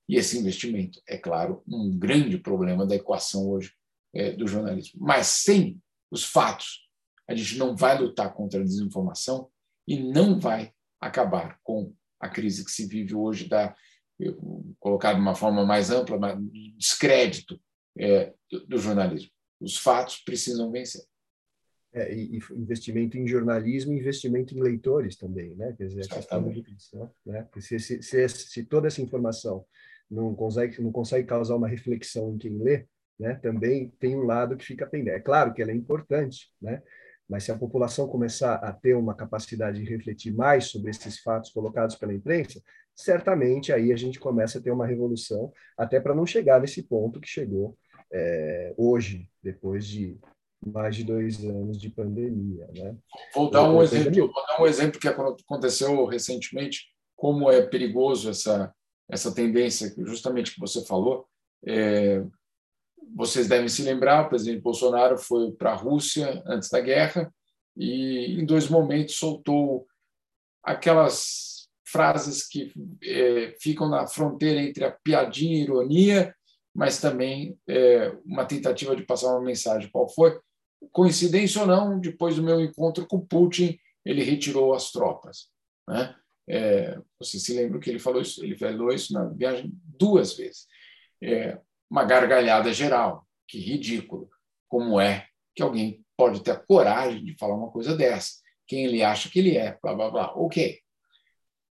E esse investimento, é claro, um grande problema da equação hoje é, do jornalismo. Mas sem os fatos, a gente não vai lutar contra a desinformação e não vai acabar com a crise que se vive hoje da colocar de uma forma mais ampla, descrédito é, do, do, jornalismo. Os fatos precisam vencer. É, e, e, investimento em jornalismo, investimento em leitores também, né? Quer dizer, questão né? Se, se, se, se, toda essa informação não consegue, não consegue causar uma reflexão em quem lê, né? Também tem um lado que fica pendente. É claro que ela é importante, né? Mas se a população começar a ter uma capacidade de refletir mais sobre esses fatos colocados pela imprensa, certamente aí a gente começa a ter uma revolução, até para não chegar nesse ponto que chegou é, hoje, depois de mais de dois anos de pandemia. Né? Vou dar um exemplo, vou dar um exemplo que aconteceu recentemente, como é perigoso essa essa tendência justamente que você falou. É, vocês devem se lembrar, o presidente Bolsonaro foi para a Rússia antes da guerra e em dois momentos soltou aquelas frases que é, ficam na fronteira entre a piadinha e a ironia, mas também é, uma tentativa de passar uma mensagem. Qual foi? Coincidência ou não, depois do meu encontro com Putin, ele retirou as tropas. Né? É, você se lembra que ele falou isso? Ele falou isso na viagem duas vezes. É, uma gargalhada geral, que ridículo. Como é que alguém pode ter a coragem de falar uma coisa dessa? Quem ele acha que ele é? Blá, blá, blá. Ok.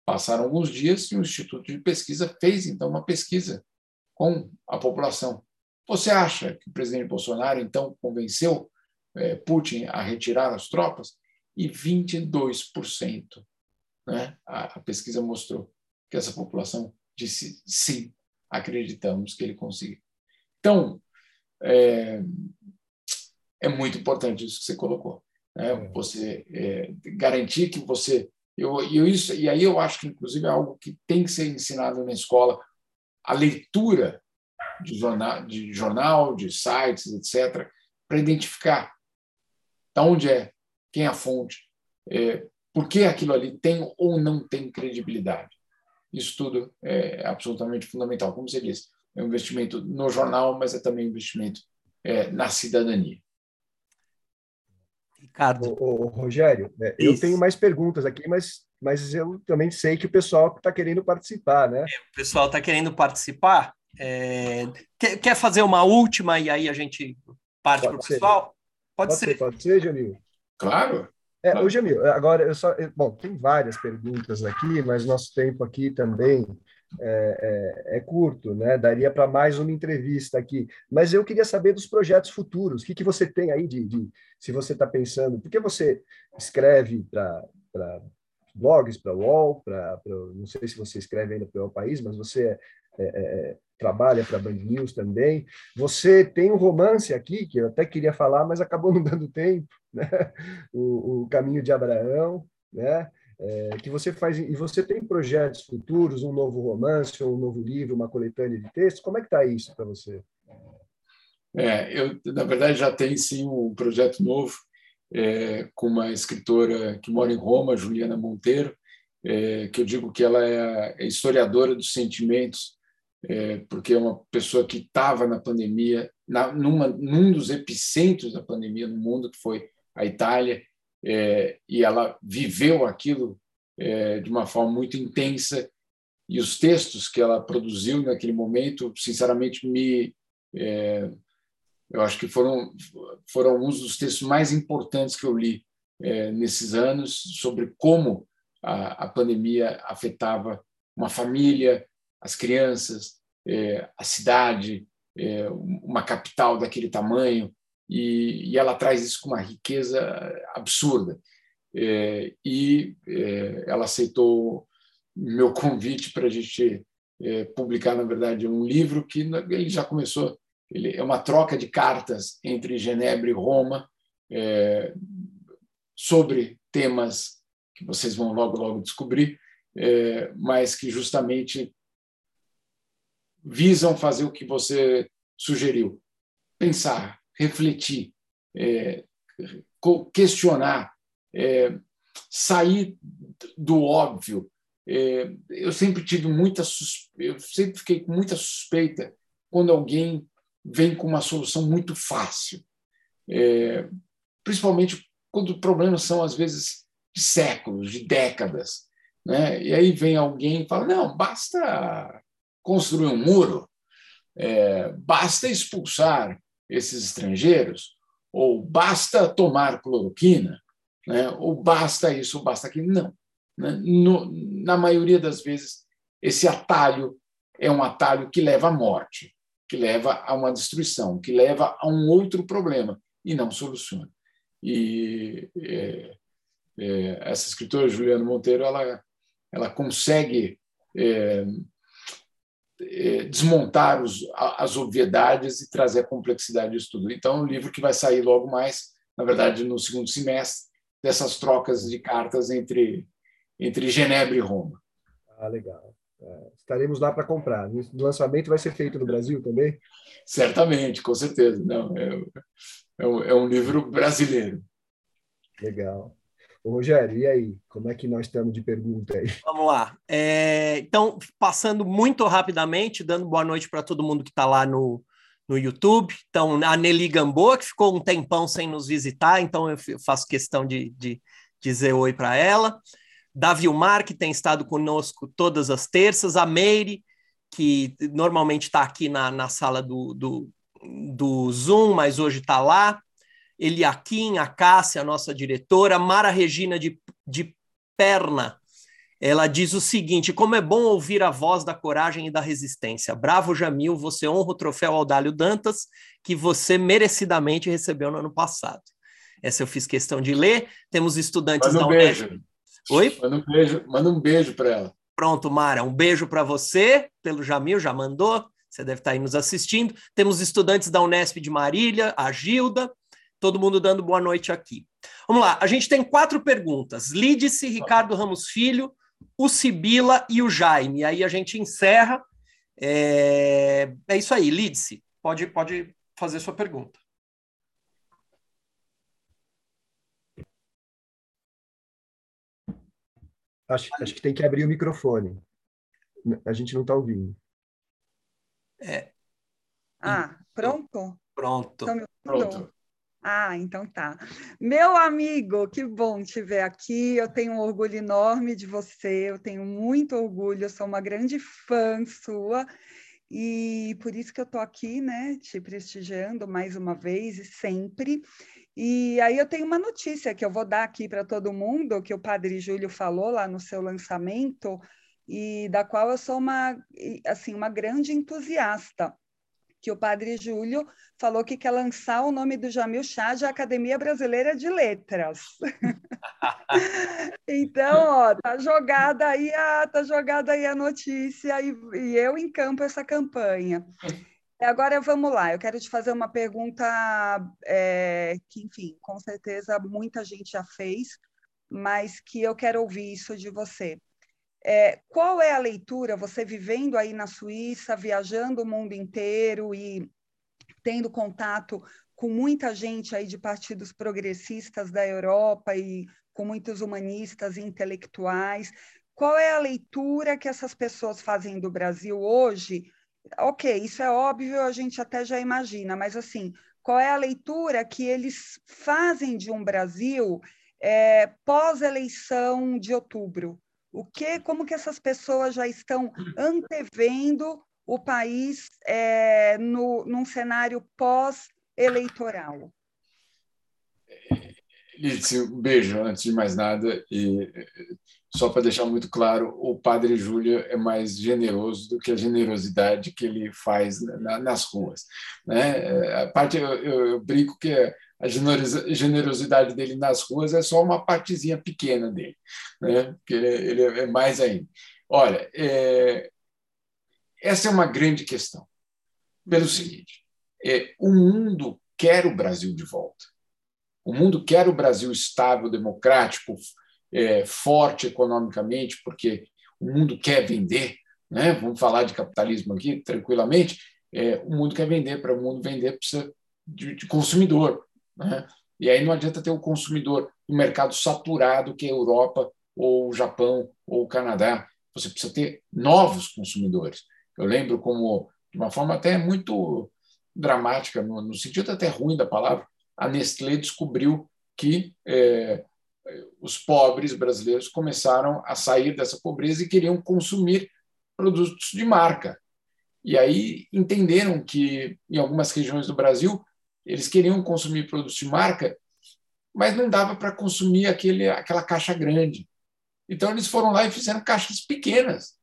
Passaram alguns dias e o Instituto de Pesquisa fez, então, uma pesquisa com a população. Você acha que o presidente Bolsonaro, então, convenceu é, Putin a retirar as tropas? E 22%. Né? A, a pesquisa mostrou que essa população disse sim, acreditamos que ele conseguiu. Então, é, é muito importante isso que você colocou. Né? É. Você é, garantir que você. Eu, eu, isso, e aí eu acho que, inclusive, é algo que tem que ser ensinado na escola a leitura de jornal, de, jornal, de sites, etc., para identificar de onde é, quem é a fonte, é, por que aquilo ali tem ou não tem credibilidade. Isso tudo é absolutamente fundamental. Como você disse, é um investimento no jornal, mas é também um investimento é, na cidadania. Ricardo. O, o Rogério, né, eu tenho mais perguntas aqui, mas, mas eu também sei que o pessoal está querendo participar, né? É, o pessoal está querendo participar. É... Quer, quer, fazer uma última e aí a gente parte para o pessoal? Pode, pode ser. ser. Pode ser, Jamil? Claro. É, ô Jamil, agora eu só. Bom, tem várias perguntas aqui, mas nosso tempo aqui também é, é, é curto, né? Daria para mais uma entrevista aqui. Mas eu queria saber dos projetos futuros. O que, que você tem aí de, de se você está pensando? Porque você escreve para blogs, para UOL, para não sei se você escreve ainda para o País, mas você é, é, é trabalha para a Band News também. Você tem um romance aqui, que eu até queria falar, mas acabou não dando tempo, né? o, o Caminho de Abraão, né? É, que você faz e você tem projetos futuros, um novo romance, um novo livro, uma coletânea de textos. Como é que está isso para você? É, eu na verdade já tenho sim um projeto novo é, com uma escritora que mora em Roma, Juliana Monteiro, é, que eu digo que ela é a historiadora dos sentimentos é, porque é uma pessoa que estava na pandemia, na, numa, num dos epicentros da pandemia no mundo, que foi a Itália, é, e ela viveu aquilo é, de uma forma muito intensa. E os textos que ela produziu naquele momento, sinceramente, me. É, eu acho que foram, foram alguns dos textos mais importantes que eu li é, nesses anos sobre como a, a pandemia afetava uma família, as crianças, é, a cidade, é, uma capital daquele tamanho, e, e, ela traz isso com uma riqueza absurda. É, e é, ela aceitou meu convite para a gente é, publicar, na verdade, um livro que ele já começou. Ele é uma troca de cartas entre Genebra e Roma é, sobre temas que vocês vão logo logo descobrir, mas que justamente visam fazer o que você sugeriu: pensar, refletir, é, questionar, é, sair do óbvio. É, eu sempre tive muita eu sempre fiquei com muita suspeita quando alguém vem com uma solução muito fácil, é, principalmente quando problemas são às vezes de séculos, de décadas, né? E aí vem alguém e fala não, basta construir um muro, é, basta expulsar esses estrangeiros, ou basta tomar cloroquina, né? ou basta isso, ou basta aquilo. Não. Né? No, na maioria das vezes, esse atalho é um atalho que leva à morte, que leva a uma destruição, que leva a um outro problema e não soluciona. E é, é, essa escritora, Juliana Monteiro, ela, ela consegue é, desmontar os, as obviedades e trazer a complexidade disso tudo. Então, é um livro que vai sair logo mais, na verdade, no segundo semestre, dessas trocas de cartas entre, entre Genebra e Roma. Ah, legal. É, estaremos lá para comprar. O lançamento vai ser feito no Brasil também? Certamente, com certeza. Não, é, é, um, é um livro brasileiro. Legal. Rogério, e aí? Como é que nós estamos de pergunta aí? Vamos lá. É, então, passando muito rapidamente, dando boa noite para todo mundo que está lá no, no YouTube. Então, a Nelly Gamboa, que ficou um tempão sem nos visitar, então eu faço questão de, de dizer oi para ela. Da Vilmar, que tem estado conosco todas as terças. A Meire, que normalmente está aqui na, na sala do, do, do Zoom, mas hoje está lá. Eliakim, a Cássia, a nossa diretora, Mara Regina de, de Perna, ela diz o seguinte: como é bom ouvir a voz da coragem e da resistência. Bravo, Jamil, você honra o troféu Audálio Dantas, que você merecidamente recebeu no ano passado. Essa eu fiz questão de ler. Temos estudantes manda um da Unesp. Beijo. Oi? Manda um beijo, manda um beijo para ela. Pronto, Mara, um beijo para você, pelo Jamil, já mandou. Você deve estar aí nos assistindo. Temos estudantes da Unesp de Marília, a Gilda, todo mundo dando boa noite aqui. Vamos lá, a gente tem quatro perguntas. Lídice, Ricardo Ramos Filho, o Sibila e o Jaime. Aí a gente encerra. É, é isso aí, Lídice, pode, pode fazer sua pergunta. Acho, acho que tem que abrir o microfone. A gente não está ouvindo. É. Ah, pronto? Pronto. Então, Pronto. Ah, então tá. Meu amigo, que bom te ver aqui. Eu tenho um orgulho enorme de você, eu tenho muito orgulho, eu sou uma grande fã sua. E por isso que eu estou aqui, né, te prestigiando mais uma vez e sempre. E aí eu tenho uma notícia que eu vou dar aqui para todo mundo, que o Padre Júlio falou lá no seu lançamento, e da qual eu sou uma, assim, uma grande entusiasta que o padre Júlio falou que quer lançar o nome do Jamil Chá de Academia Brasileira de Letras. então, ó, tá jogada aí a, tá jogada aí a notícia e, e eu encampo essa campanha. Agora vamos lá, eu quero te fazer uma pergunta é, que, enfim, com certeza muita gente já fez, mas que eu quero ouvir isso de você. É, qual é a leitura, você vivendo aí na Suíça, viajando o mundo inteiro e tendo contato com muita gente aí de partidos progressistas da Europa e com muitos humanistas e intelectuais, qual é a leitura que essas pessoas fazem do Brasil hoje? Ok, isso é óbvio, a gente até já imagina, mas assim, qual é a leitura que eles fazem de um Brasil é, pós-eleição de outubro? O que, como que essas pessoas já estão antevendo o país é, no, num cenário pós-eleitoral? Lídice, um beijo antes de mais nada. E só para deixar muito claro, o padre Júlio é mais generoso do que a generosidade que ele faz na, nas ruas. Né? A parte, eu, eu, eu brinco que a generosidade dele nas ruas é só uma partezinha pequena dele, né? porque ele, ele é mais ainda. Olha, é, essa é uma grande questão, pelo seguinte: é, o mundo quer o Brasil de volta. O mundo quer o Brasil estável, democrático, é, forte economicamente, porque o mundo quer vender. Né? Vamos falar de capitalismo aqui tranquilamente. É, o mundo quer vender, para o mundo vender precisa de, de consumidor. Né? E aí não adianta ter o consumidor no mercado saturado que é a Europa, ou o Japão, ou o Canadá. Você precisa ter novos consumidores. Eu lembro como, de uma forma até muito dramática, no, no sentido até ruim da palavra, a Nestlé descobriu que é, os pobres brasileiros começaram a sair dessa pobreza e queriam consumir produtos de marca. E aí entenderam que, em algumas regiões do Brasil, eles queriam consumir produtos de marca, mas não dava para consumir aquele, aquela caixa grande. Então, eles foram lá e fizeram caixas pequenas.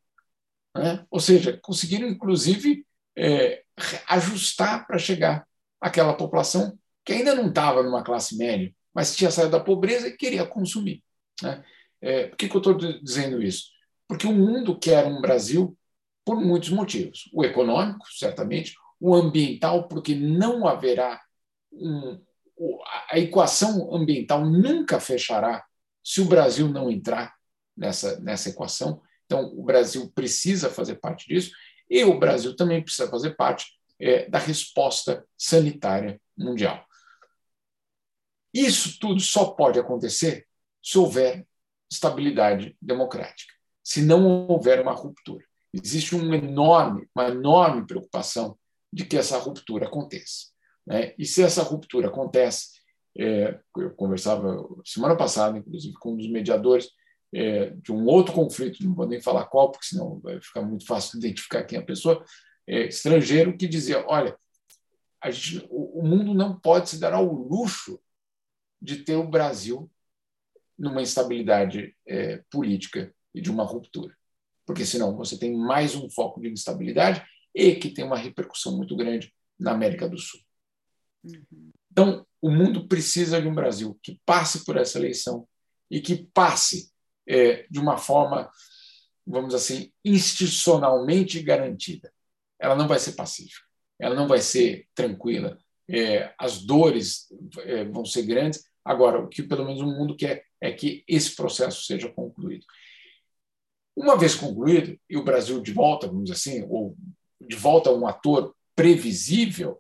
Né? Ou seja, conseguiram, inclusive, é, ajustar para chegar àquela população que ainda não estava numa classe média, mas tinha saído da pobreza e queria consumir. Né? É, por que, que eu estou dizendo isso? Porque o mundo quer um Brasil por muitos motivos. O econômico, certamente, o ambiental, porque não haverá a equação ambiental nunca fechará se o Brasil não entrar nessa, nessa equação. Então, o Brasil precisa fazer parte disso e o Brasil também precisa fazer parte é, da resposta sanitária mundial. Isso tudo só pode acontecer se houver estabilidade democrática, se não houver uma ruptura. Existe um enorme, uma enorme preocupação de que essa ruptura aconteça. Né? E se essa ruptura acontece, é, eu conversava semana passada, inclusive, com um dos mediadores é, de um outro conflito, não vou nem falar qual, porque senão vai ficar muito fácil identificar quem é a pessoa, é, estrangeiro, que dizia: olha, a gente, o, o mundo não pode se dar ao luxo de ter o Brasil numa instabilidade é, política e de uma ruptura. Porque senão você tem mais um foco de instabilidade e que tem uma repercussão muito grande na América do Sul. Uhum. Então, o mundo precisa de um Brasil que passe por essa eleição e que passe é, de uma forma, vamos assim, institucionalmente garantida. Ela não vai ser pacífica, ela não vai ser tranquila, é, as dores é, vão ser grandes. Agora, o que pelo menos o mundo quer é que esse processo seja concluído. Uma vez concluído, e o Brasil de volta, vamos dizer assim, ou de volta a um ator previsível,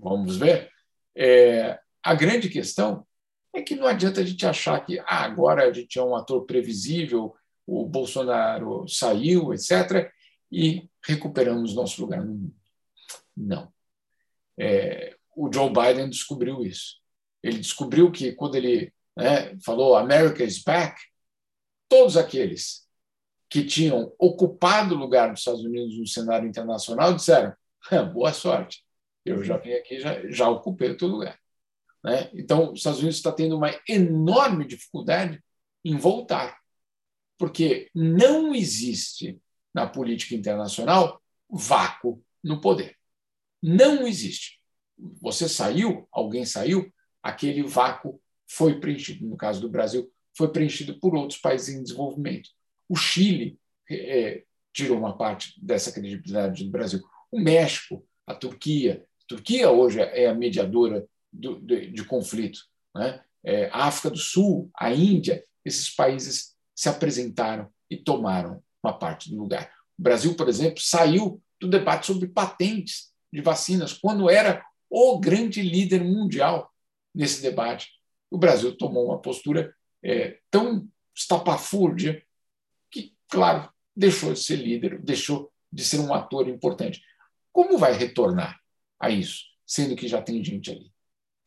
vamos ver, é, a grande questão é que não adianta a gente achar que ah, agora a gente é um ator previsível, o Bolsonaro saiu, etc., e recuperamos nosso lugar no mundo. Não. É, o Joe Biden descobriu isso. Ele descobriu que quando ele né, falou America is back, todos aqueles que tinham ocupado o lugar dos Estados Unidos no cenário internacional disseram: boa sorte, eu já vim aqui, já, já ocupei o teu lugar. Né? Então, os Estados Unidos está tendo uma enorme dificuldade em voltar, porque não existe na política internacional vácuo no poder. Não existe. Você saiu, alguém saiu, aquele vácuo foi preenchido. No caso do Brasil, foi preenchido por outros países em desenvolvimento. O Chile é, tirou uma parte dessa credibilidade do Brasil. O México, a Turquia. Turquia hoje é a mediadora do, de, de, conflito. Né? É, a África do Sul, a Índia, esses países se apresentaram e tomaram uma parte do lugar. O Brasil, por exemplo, saiu do debate sobre patentes de vacinas, quando era o grande líder mundial nesse debate. O Brasil tomou uma postura é, tão estapafúrdia que, claro, deixou de ser líder, deixou de ser um ator importante. Como vai retornar a isso, sendo que já tem gente ali?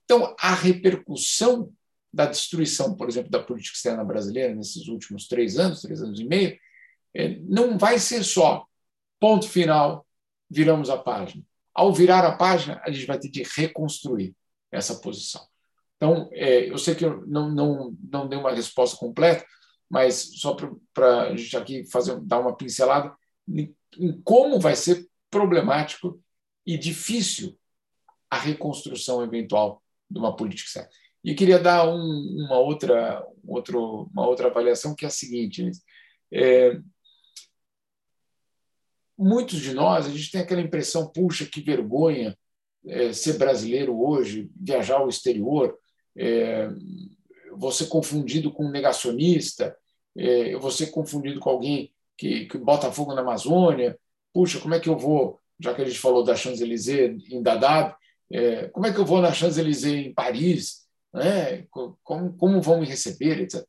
Então, a repercussão da destruição, por exemplo, da política externa brasileira nesses últimos três anos, três anos e meio, é, não vai ser só ponto final, viramos a página. Ao virar a página, a gente vai ter de reconstruir essa posição. Então, é, eu sei que eu não, não, não dei uma resposta completa, mas só para a gente aqui fazer, dar uma pincelada em, em como vai ser problemático e difícil a reconstrução eventual de uma política externa. E queria dar um, uma, outra, outro, uma outra avaliação, que é a seguinte: é, muitos de nós, a gente tem aquela impressão, puxa, que vergonha é, ser brasileiro hoje, viajar ao exterior, é, ser confundido com um negacionista, é, ser confundido com alguém que, que bota fogo na Amazônia, puxa, como é que eu vou, já que a gente falou da Champs-Élysées em Dadaab, é, como é que eu vou na Champs-Élysées em Paris, né? como, como vão me receber, etc.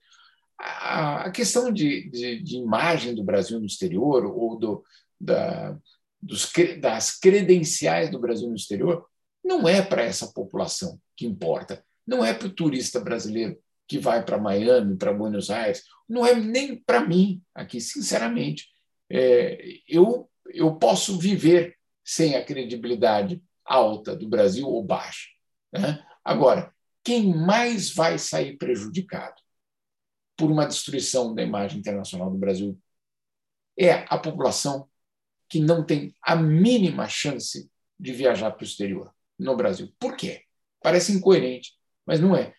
A, a questão de, de, de imagem do Brasil no exterior ou do, da, dos, das credenciais do Brasil no exterior não é para essa população que importa, não é para o turista brasileiro que vai para Miami, para Buenos Aires, não é nem para mim aqui, sinceramente. É, eu, eu posso viver sem a credibilidade alta do Brasil ou baixa. Né? Agora, quem mais vai sair prejudicado por uma destruição da imagem internacional do Brasil é a população que não tem a mínima chance de viajar para o exterior no Brasil. Por quê? Parece incoerente, mas não é.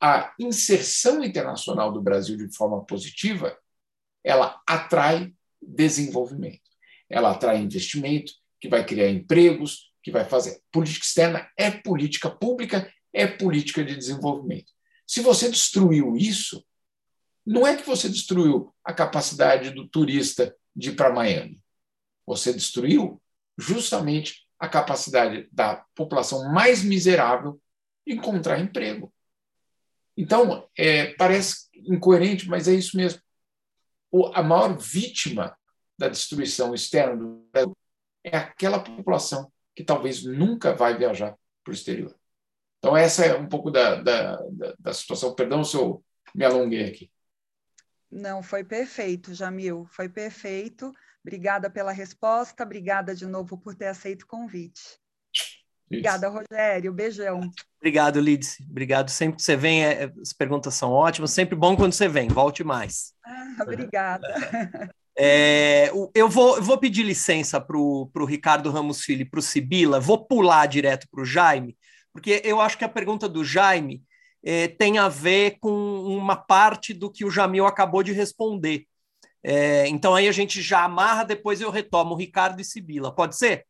A inserção internacional do Brasil de forma positiva, ela atrai desenvolvimento. Ela atrai investimento, que vai criar empregos, que vai fazer. Política externa é política pública, é política de desenvolvimento. Se você destruiu isso, não é que você destruiu a capacidade do turista de ir para Miami. Você destruiu justamente a capacidade da população mais miserável encontrar emprego. Então, é, parece incoerente, mas é isso mesmo. O, a maior vítima da destruição externa do Brasil é aquela população que talvez nunca vai viajar para o exterior. Então, essa é um pouco da, da, da, da situação. Perdão se eu me alonguei aqui. Não, foi perfeito, Jamil, foi perfeito. Obrigada pela resposta, obrigada de novo por ter aceito o convite. Obrigada, Rogério. Beijão. Obrigado, Lidice. Obrigado. Sempre que você vem, é, as perguntas são ótimas. Sempre bom quando você vem. Volte mais. Ah, obrigada. É, eu, vou, eu vou pedir licença para o Ricardo Ramos Filho e para o Sibila. Vou pular direto para o Jaime, porque eu acho que a pergunta do Jaime é, tem a ver com uma parte do que o Jamil acabou de responder. É, então aí a gente já amarra, depois eu retomo Ricardo e Sibila. Pode ser?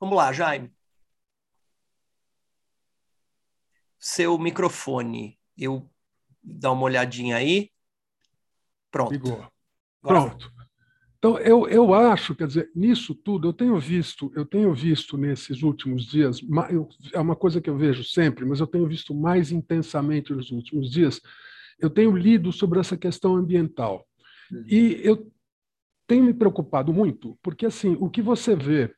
Vamos lá, Jaime. Seu microfone. Eu dá uma olhadinha aí. Pronto. Ligou. Pronto. Então, eu, eu acho, quer dizer, nisso tudo, eu tenho visto, eu tenho visto nesses últimos dias, é uma coisa que eu vejo sempre, mas eu tenho visto mais intensamente nos últimos dias, eu tenho lido sobre essa questão ambiental. Uhum. E eu tenho me preocupado muito, porque, assim, o que você vê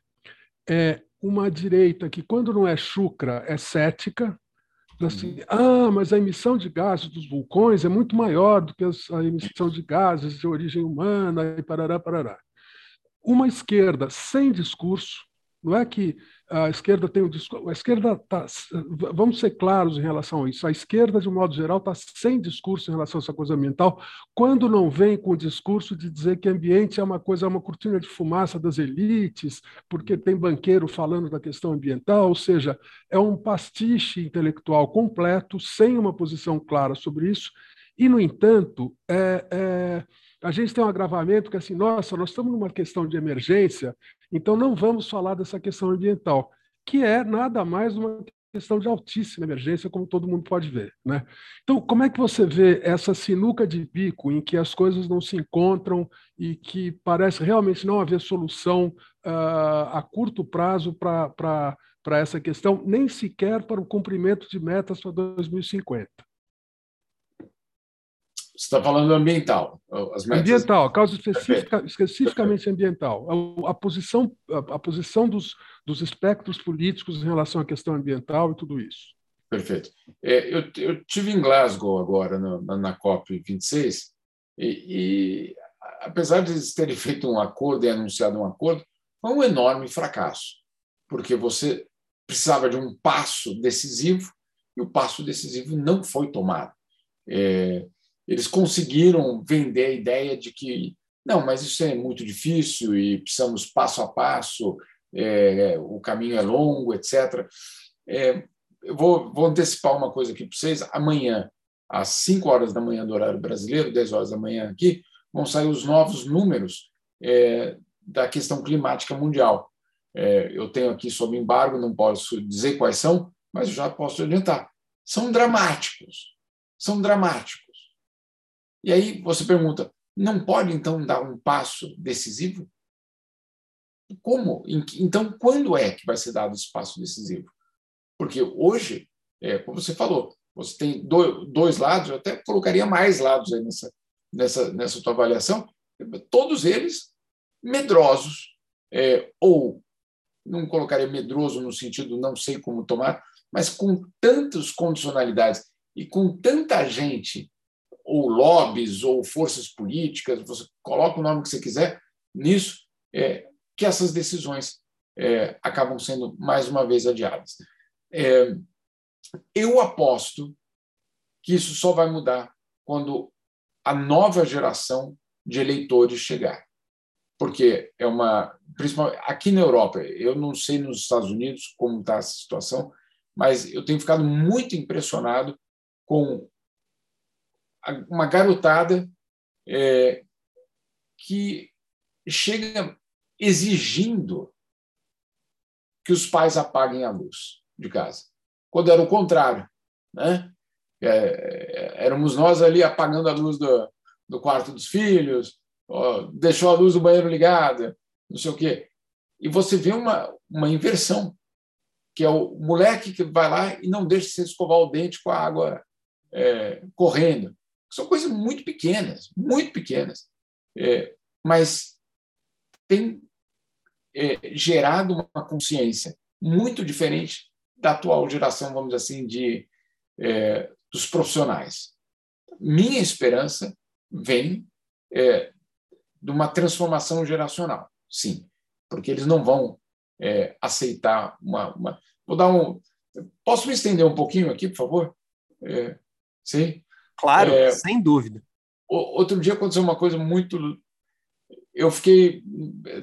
é uma direita que, quando não é chucra, é cética, assim, uhum. ah, mas a emissão de gases dos vulcões é muito maior do que a emissão de gases de origem humana e parará, parará. Uma esquerda sem discurso, não é que a esquerda tem um discurso. A esquerda está. Vamos ser claros em relação a isso. A esquerda, de um modo geral, está sem discurso em relação a essa coisa ambiental, quando não vem com o discurso de dizer que ambiente é uma coisa, é uma cortina de fumaça das elites, porque tem banqueiro falando da questão ambiental, ou seja, é um pastiche intelectual completo, sem uma posição clara sobre isso. E, no entanto, é, é a gente tem um agravamento que assim, nossa, nós estamos numa questão de emergência, então não vamos falar dessa questão ambiental, que é nada mais uma questão de altíssima emergência, como todo mundo pode ver. Né? Então, como é que você vê essa sinuca de bico em que as coisas não se encontram e que parece realmente não haver solução uh, a curto prazo para essa questão, nem sequer para o cumprimento de metas para 2050? Você está falando ambiental. Ambiental, causa específica, especificamente ambiental. A, a posição, a, a, posição dos, dos espectros políticos em relação à questão ambiental e tudo isso. Perfeito. É, eu, eu tive em Glasgow agora, na, na COP26, e, e apesar de eles terem feito um acordo e anunciado um acordo, foi um enorme fracasso, porque você precisava de um passo decisivo e o passo decisivo não foi tomado. É, eles conseguiram vender a ideia de que não, mas isso é muito difícil e precisamos passo a passo, é, o caminho é longo, etc. É, eu vou, vou, antecipar uma coisa aqui para vocês. Amanhã, às 5 horas da manhã do horário brasileiro, 10 horas da manhã aqui, vão sair os novos números é, da questão climática mundial. É, eu tenho aqui sob embargo, não posso dizer quais são, mas já posso adiantar. São dramáticos. São dramáticos. E aí você pergunta: não pode então dar um passo decisivo? Como? Então, quando é que vai ser dado esse passo decisivo? Porque hoje, é, como você falou, você tem dois lados, eu até colocaria mais lados aí nessa, nessa, nessa tua avaliação, todos eles medrosos, é, ou não colocaria medroso no sentido não sei como tomar, mas com tantas condicionalidades e com tanta gente ou lobbies, ou forças políticas, você coloca o nome que você quiser nisso, é, que essas decisões é, acabam sendo mais uma vez adiadas. É, eu aposto que isso só vai mudar quando a nova geração de eleitores chegar. Porque é uma. Principalmente aqui na Europa, eu não sei nos Estados Unidos como está essa situação, mas eu tenho ficado muito impressionado com uma garotada é, que chega exigindo que os pais apaguem a luz de casa, quando era o contrário. Né? É, éramos nós ali apagando a luz do, do quarto dos filhos, ó, deixou a luz do banheiro ligada, não sei o quê. E você vê uma, uma inversão, que é o moleque que vai lá e não deixa você escovar o dente com a água é, correndo. São coisas muito pequenas, muito pequenas, é, mas tem é, gerado uma consciência muito diferente da atual geração, vamos dizer assim, de, é, dos profissionais. Minha esperança vem é, de uma transformação geracional, sim, porque eles não vão é, aceitar uma, uma, Vou dar um. Posso me estender um pouquinho aqui, por favor? É, sim. Claro, é, sem dúvida. Outro dia aconteceu uma coisa muito. Eu fiquei,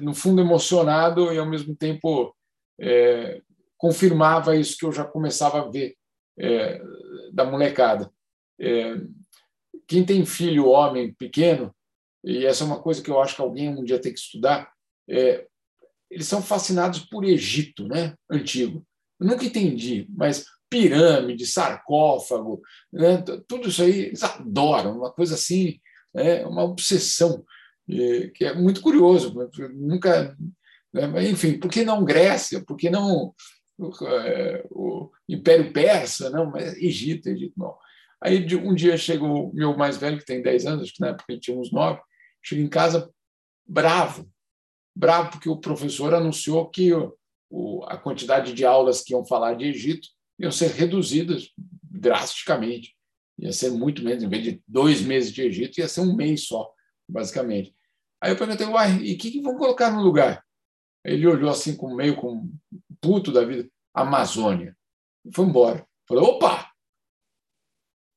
no fundo, emocionado e, ao mesmo tempo, é, confirmava isso que eu já começava a ver é, da molecada. É, quem tem filho, homem, pequeno, e essa é uma coisa que eu acho que alguém um dia tem que estudar, é, eles são fascinados por Egito né, antigo. Eu nunca entendi, mas pirâmide, sarcófago, né? tudo isso aí eles adoram, uma coisa assim, é uma obsessão, que é muito curioso. Nunca, né? enfim, por que não Grécia? Por que não é, o Império Persa? Não, mas Egito, Egito não. Aí um dia chega o meu mais velho, que tem 10 anos, acho que na época ele tinha uns 9, chega em casa bravo, bravo porque o professor anunciou que o, a quantidade de aulas que iam falar de Egito iam ser reduzidas drasticamente. Ia ser muito menos, em vez de dois meses de Egito, ia ser um mês só, basicamente. Aí eu perguntei, uai, e o que, que vão colocar no lugar? Ele olhou assim, com meio com puto da vida, Amazônia. Foi embora. Falei, opa!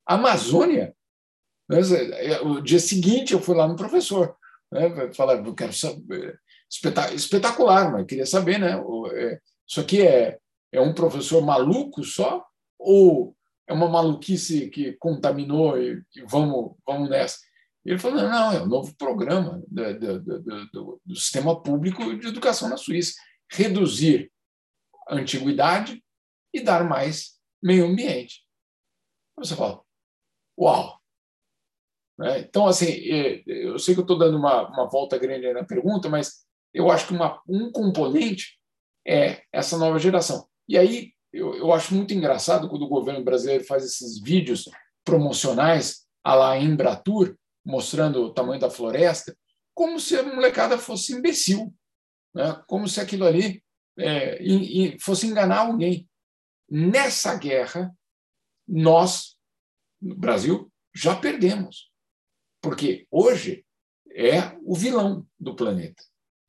Amazônia? O dia seguinte eu fui lá no professor. Né, falar, eu quero saber, espetacular, mas queria saber, né? É, isso aqui é, é um professor maluco só ou é uma maluquice que contaminou e, e vamos, vamos nessa? Ele falou: não, não, é um novo programa do, do, do, do, sistema público de educação na Suíça. Reduzir a antiguidade e dar mais meio ambiente. Você fala: uau! Né? Então, assim, é, eu sei que eu estou dando uma, uma volta grande na pergunta, mas eu acho que uma, um componente é essa nova geração. E aí eu, eu acho muito engraçado quando o governo brasileiro faz esses vídeos promocionais a lá Embratur, mostrando o tamanho da floresta, como se a molecada fosse imbecil, né? como se aquilo ali é, fosse enganar alguém. Nessa guerra, nós, no Brasil, já perdemos. Porque hoje é o vilão do planeta.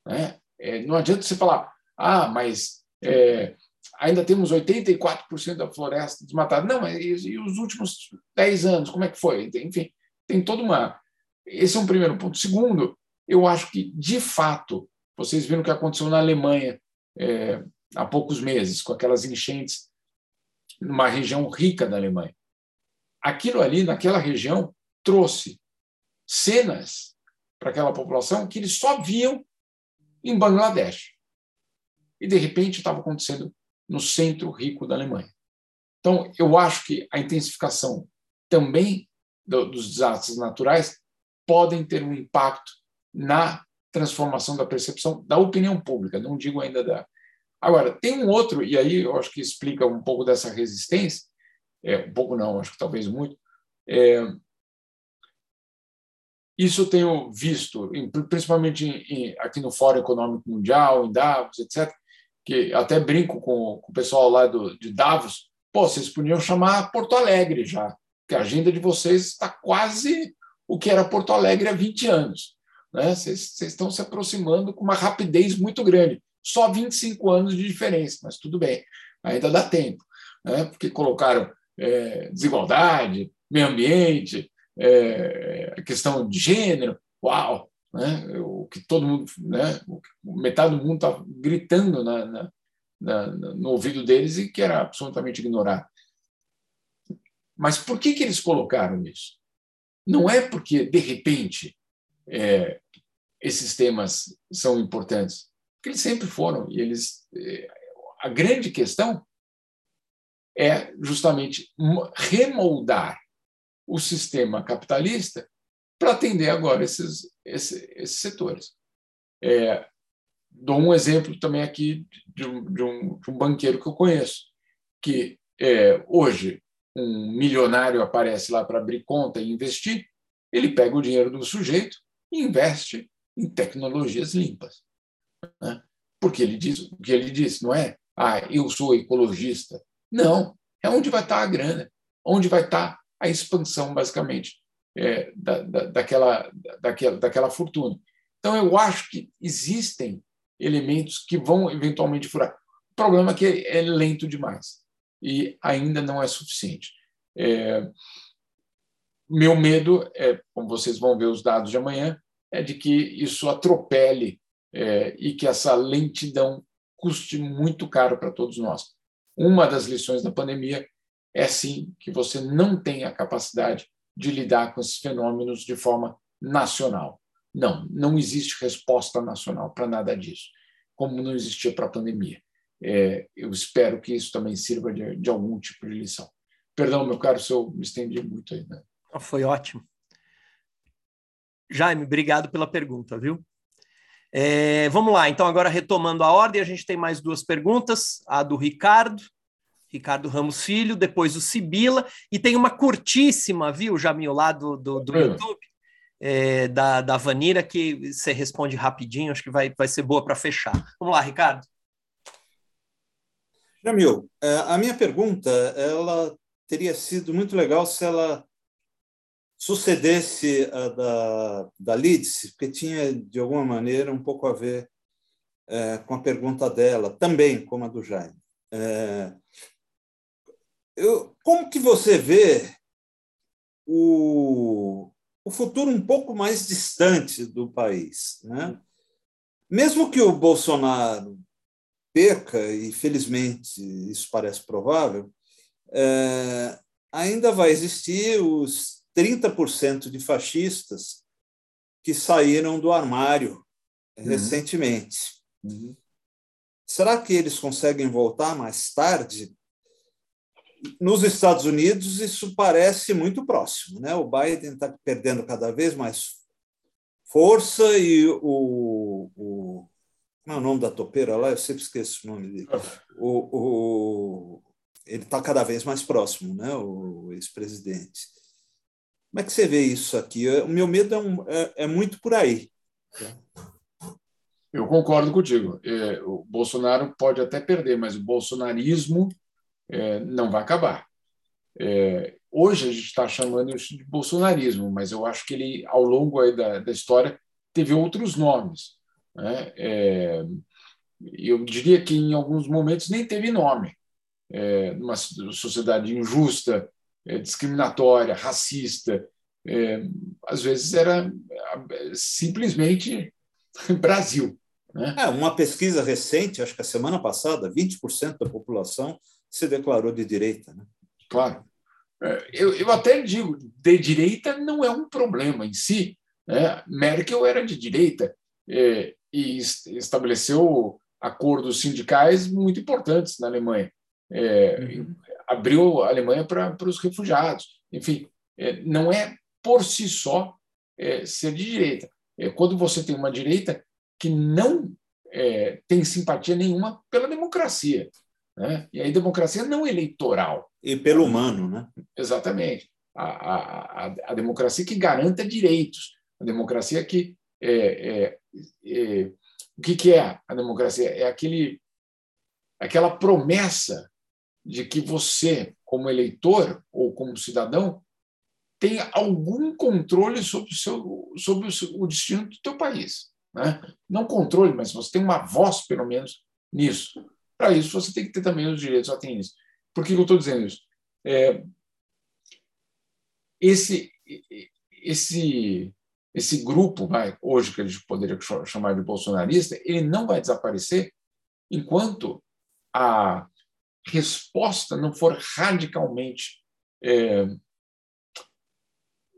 Né? É, não adianta você falar, ah, mas é, ainda temos 84% da floresta desmatada. Não, mas e, os últimos 10 anos, como é que foi? Enfim, tem toda uma. Esse é um primeiro ponto. Segundo, eu acho que, de fato, vocês viram o que aconteceu na Alemanha é, há poucos meses, com aquelas enchentes numa região rica da Alemanha. Aquilo ali, naquela região, trouxe cenas para aquela população que eles só viam em Bangladesh. E, de repente, estava acontecendo no centro rico da Alemanha. Então, eu acho que a intensificação também dos desastres naturais podem ter um impacto na transformação da percepção da opinião pública, não digo ainda da. Agora, tem um outro, e aí eu acho que explica um pouco dessa resistência, é, um pouco não, acho que talvez muito, é, isso tenho visto, principalmente aqui no Fórum Econômico Mundial, em Davos, etc., que até brinco com, com o pessoal lá do, de Davos, pô, vocês podiam chamar Porto Alegre já, que a agenda de vocês está quase o que era Porto Alegre há 20 anos. Né? Vocês, vocês estão se aproximando com uma rapidez muito grande. Só 25 anos de diferença, mas tudo bem, ainda dá tempo. Né? Porque colocaram é, desigualdade, meio ambiente, é, questão de gênero, uau, né? o que todo mundo, né? metade do mundo está gritando na, na, na, no ouvido deles e que era absolutamente ignorado. Mas por que, que eles colocaram isso? Não é porque, de repente, é, esses temas são importantes. que eles sempre foram. E eles, eh, a grande questão é justamente remoldar o sistema capitalista para atender agora esses, esses, esses setores. É, dou um exemplo também aqui de um, de um, de um banqueiro que eu conheço, que é, hoje um milionário aparece lá para abrir conta e investir, ele pega o dinheiro do sujeito e investe em tecnologias limpas. Né? Porque ele diz o que ele diz, não é? Ah, eu sou ecologista. Não, é onde vai estar a grana, onde vai estar a expansão, basicamente, é, da, da, daquela, daquela, daquela fortuna. Então, eu acho que existem elementos que vão eventualmente furar. O problema é que é lento demais e ainda não é suficiente. É, meu medo, é, como vocês vão ver os dados de amanhã, é de que isso atropele é, e que essa lentidão custe muito caro para todos nós. Uma das lições da pandemia é sim que você não tem a capacidade de lidar com esses fenômenos de forma nacional. Não, não existe resposta nacional para nada disso, como não existia para a pandemia. É, eu espero que isso também sirva de, de, algum tipo de lição. Perdão, meu caro, se eu me estendi muito aí. Né? Foi ótimo. Jaime, obrigado pela pergunta, viu? É, vamos lá, então, agora retomando a ordem, a gente tem mais duas perguntas: a do Ricardo, Ricardo Ramos Filho, depois o Sibila, e tem uma curtíssima, viu, Jamil, lá do, do, do YouTube, é, da, da Vanira, que você responde rapidinho, acho que vai, vai ser boa para fechar. Vamos lá, Ricardo. Jamil, é, a minha pergunta, ela teria sido muito legal se ela sucedesse a da, da Lidice, porque tinha, de alguma maneira, um pouco a ver é, com a pergunta dela, também como a do Jaime. É, eu, como que você vê o, o futuro um pouco mais distante do país? Né? Mesmo que o Bolsonaro perca, e felizmente isso parece provável, é, ainda vai existir os 30% de fascistas que saíram do armário uhum. recentemente. Uhum. Será que eles conseguem voltar mais tarde? Nos Estados Unidos, isso parece muito próximo. Né? O Biden está perdendo cada vez mais força e o, o. Como é o nome da topeira lá? Eu sempre esqueço o nome dele. O, o, ele está cada vez mais próximo, né? o ex-presidente. Como é que você vê isso aqui? O meu medo é, um, é, é muito por aí. Eu concordo contigo. É, o Bolsonaro pode até perder, mas o bolsonarismo é, não vai acabar. É, hoje a gente está chamando isso de bolsonarismo, mas eu acho que ele, ao longo da, da história, teve outros nomes. Né? É, eu diria que em alguns momentos nem teve nome. É, numa sociedade injusta, é, discriminatória, racista. É, às vezes era simplesmente Brasil. Né? É, uma pesquisa recente, acho que a semana passada, 20% da população se declarou de direita. Né? Claro. É, eu, eu até digo, de direita não é um problema em si. Né? Merkel era de direita é, e estabeleceu acordos sindicais muito importantes na Alemanha. É, uhum abriu a Alemanha para, os refugiados. Enfim, é, não é por si só é, ser de direita. É quando você tem uma direita que não é, tem simpatia nenhuma pela democracia. Né? E aí, democracia não eleitoral. E pelo humano, né? Exatamente. A, a, a, democracia que garanta direitos. A democracia que. É, é, é, o que, que é a democracia? É aquele, aquela promessa de que você, como eleitor ou como cidadão, tenha algum controle sobre o, seu, sobre o destino do teu país. Né? Não controle, mas você tem uma voz, pelo menos, nisso. Para isso, você tem que ter também os direitos atendidos. Por que eu estou dizendo isso? É, esse, esse, esse grupo, vai, hoje que a gente poderia chamar de bolsonarista, ele não vai desaparecer enquanto a resposta não for radicalmente é,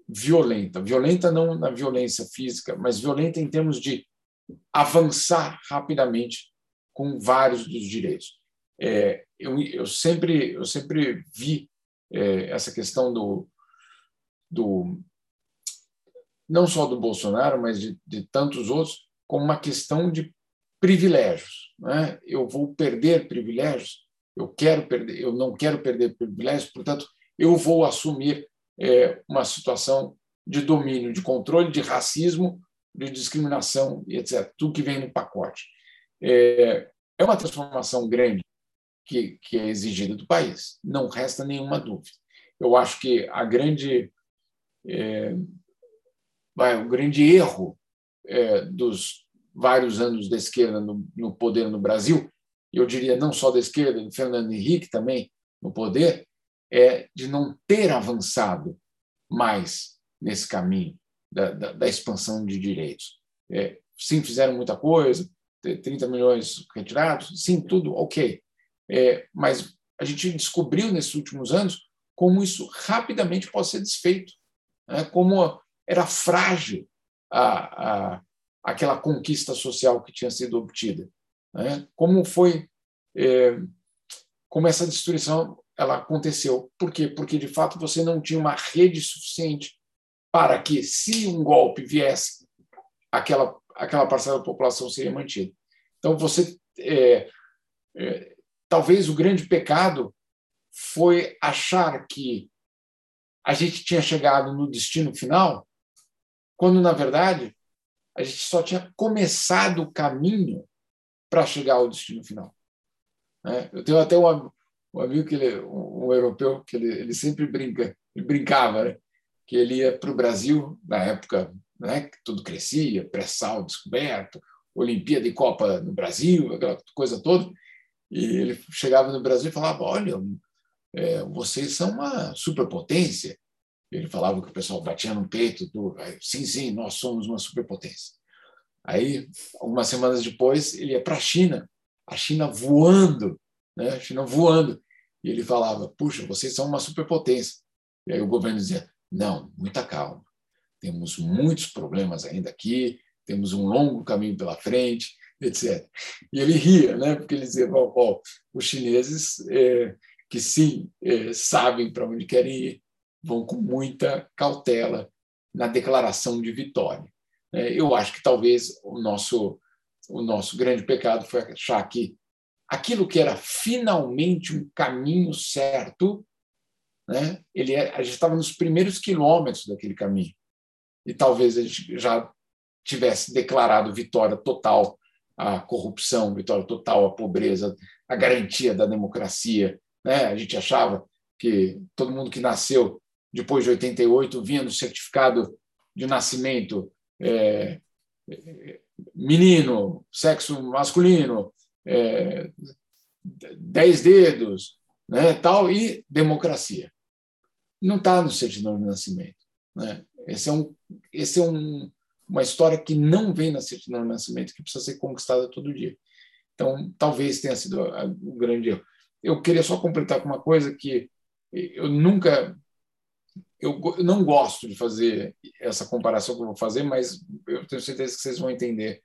violenta, violenta não na violência física, mas violenta em termos de avançar rapidamente com vários dos direitos. É, eu, eu, sempre, eu sempre vi é, essa questão do, do não só do Bolsonaro, mas de, de tantos outros, como uma questão de privilégios. Né? Eu vou perder privilégios, eu quero perder, eu não quero perder privilégios, portanto, eu vou assumir é, uma situação de domínio, de controle, de racismo, de discriminação etc. Tudo que vem no pacote. É, é uma transformação grande que, que é exigida do país, não resta nenhuma dúvida. Eu acho que a grande, é, o grande erro é, dos vários anos da esquerda no, no poder no Brasil, eu diria não só da esquerda, do Fernando Henrique também no poder, é de não ter avançado mais nesse caminho da, da, da expansão de direitos. É, sim, fizeram muita coisa, 30 milhões retirados, sim, tudo ok. É, mas a gente descobriu nesses últimos anos como isso rapidamente pode ser desfeito, né? como era frágil a, a, aquela conquista social que tinha sido obtida, né? como foi, é, como essa destruição ela aconteceu. Por quê? Porque de fato você não tinha uma rede suficiente para que, se um golpe viesse, aquela aquela parcela da população seria mantida. Então você é, é, talvez o grande pecado foi achar que a gente tinha chegado no destino final, quando, na verdade, a gente só tinha começado o caminho para chegar ao destino final. Né? Eu tenho até um, amigo que ele, um, europeu que ele, ele sempre brinca, ele brincava, né? que ele ia para o Brasil na época né, que tudo crescia, pré-sal descoberto, Olimpíada e Copa no Brasil, aquela coisa toda. E ele chegava no Brasil e falava: Olha, é, vocês são uma superpotência. Ele falava que o pessoal batia no peito: do, Sim, sim, nós somos uma superpotência. Aí, algumas semanas depois, ele ia para a China, a China voando, né? a China voando. E ele falava: Puxa, vocês são uma superpotência. E aí o governo dizia: Não, muita calma. Temos muitos problemas ainda aqui, temos um longo caminho pela frente, etc. E ele ria, né? porque ele dizia: oh, oh, os chineses é, que sim é, sabem para onde querem ir vão com muita cautela na declaração de vitória. É, eu acho que talvez o nosso o nosso grande pecado foi achar que aquilo que era finalmente um caminho certo, né? Ele a gente estava nos primeiros quilômetros daquele caminho e talvez a gente já tivesse declarado vitória total à corrupção, vitória total à pobreza, a garantia da democracia. Né? A gente achava que todo mundo que nasceu depois de 88 vinha no certificado de nascimento é, menino, sexo masculino, é, dez dedos, né, tal, e democracia. Não está no certidão de nascimento. Né? Esse é, um, esse é um, uma história que não vem na certidão de nascimento, que precisa ser conquistada todo dia. Então, talvez tenha sido o grande erro. Eu queria só completar com uma coisa que eu nunca. Eu não gosto de fazer essa comparação que eu vou fazer, mas eu tenho certeza que vocês vão entender.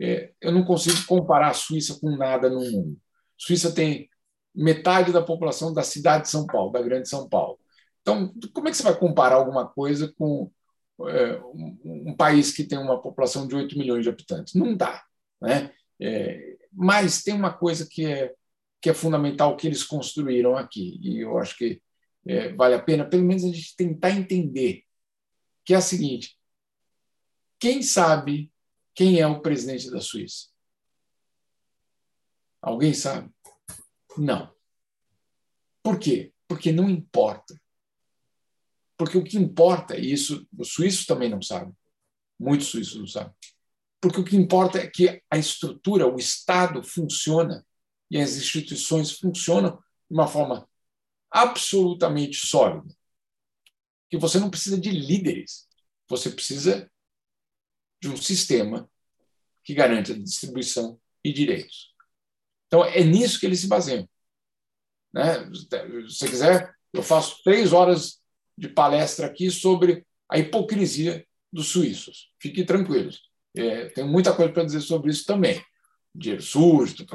É, eu não consigo comparar a Suíça com nada no mundo. Suíça tem metade da população da cidade de São Paulo, da grande São Paulo. Então, como é que você vai comparar alguma coisa com é, um, um, país que tem uma população de 8 milhões de habitantes? Não dá. Né? É, mas tem uma coisa que é, que é fundamental que eles construíram aqui, e eu acho que é, vale a pena, pelo menos, a gente tentar entender, que é a seguinte: quem sabe quem é o presidente da Suíça? Alguém sabe? Não. Por quê? Porque não importa. Porque o que importa, e isso os suíços também não sabem, muitos suíços não sabem, porque o que importa é que a estrutura, o Estado funciona e as instituições funcionam de uma forma absolutamente sólida. Que você não precisa de líderes, você precisa de um sistema que garante a distribuição e direitos. Então, é nisso que eles se baseiam. Né? Se você quiser, eu faço três horas de palestra aqui sobre a hipocrisia dos suíços. Fiquem tranquilos. É, tem muita coisa para dizer sobre isso também. Dinheiro sujo,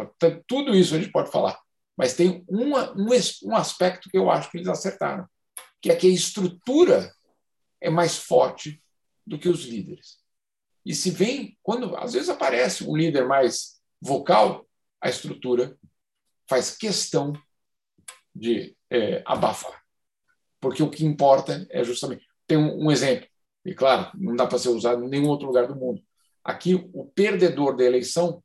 tudo isso a gente pode falar. Mas tem uma, um, um aspecto que eu acho que eles acertaram, que é que a estrutura é mais forte do que os líderes. E se vem, quando às vezes aparece um líder mais vocal, a estrutura faz questão de é, abafar. Porque o que importa é justamente. Tem um, um exemplo, e claro, não dá para ser usado em nenhum outro lugar do mundo. Aqui, o perdedor da eleição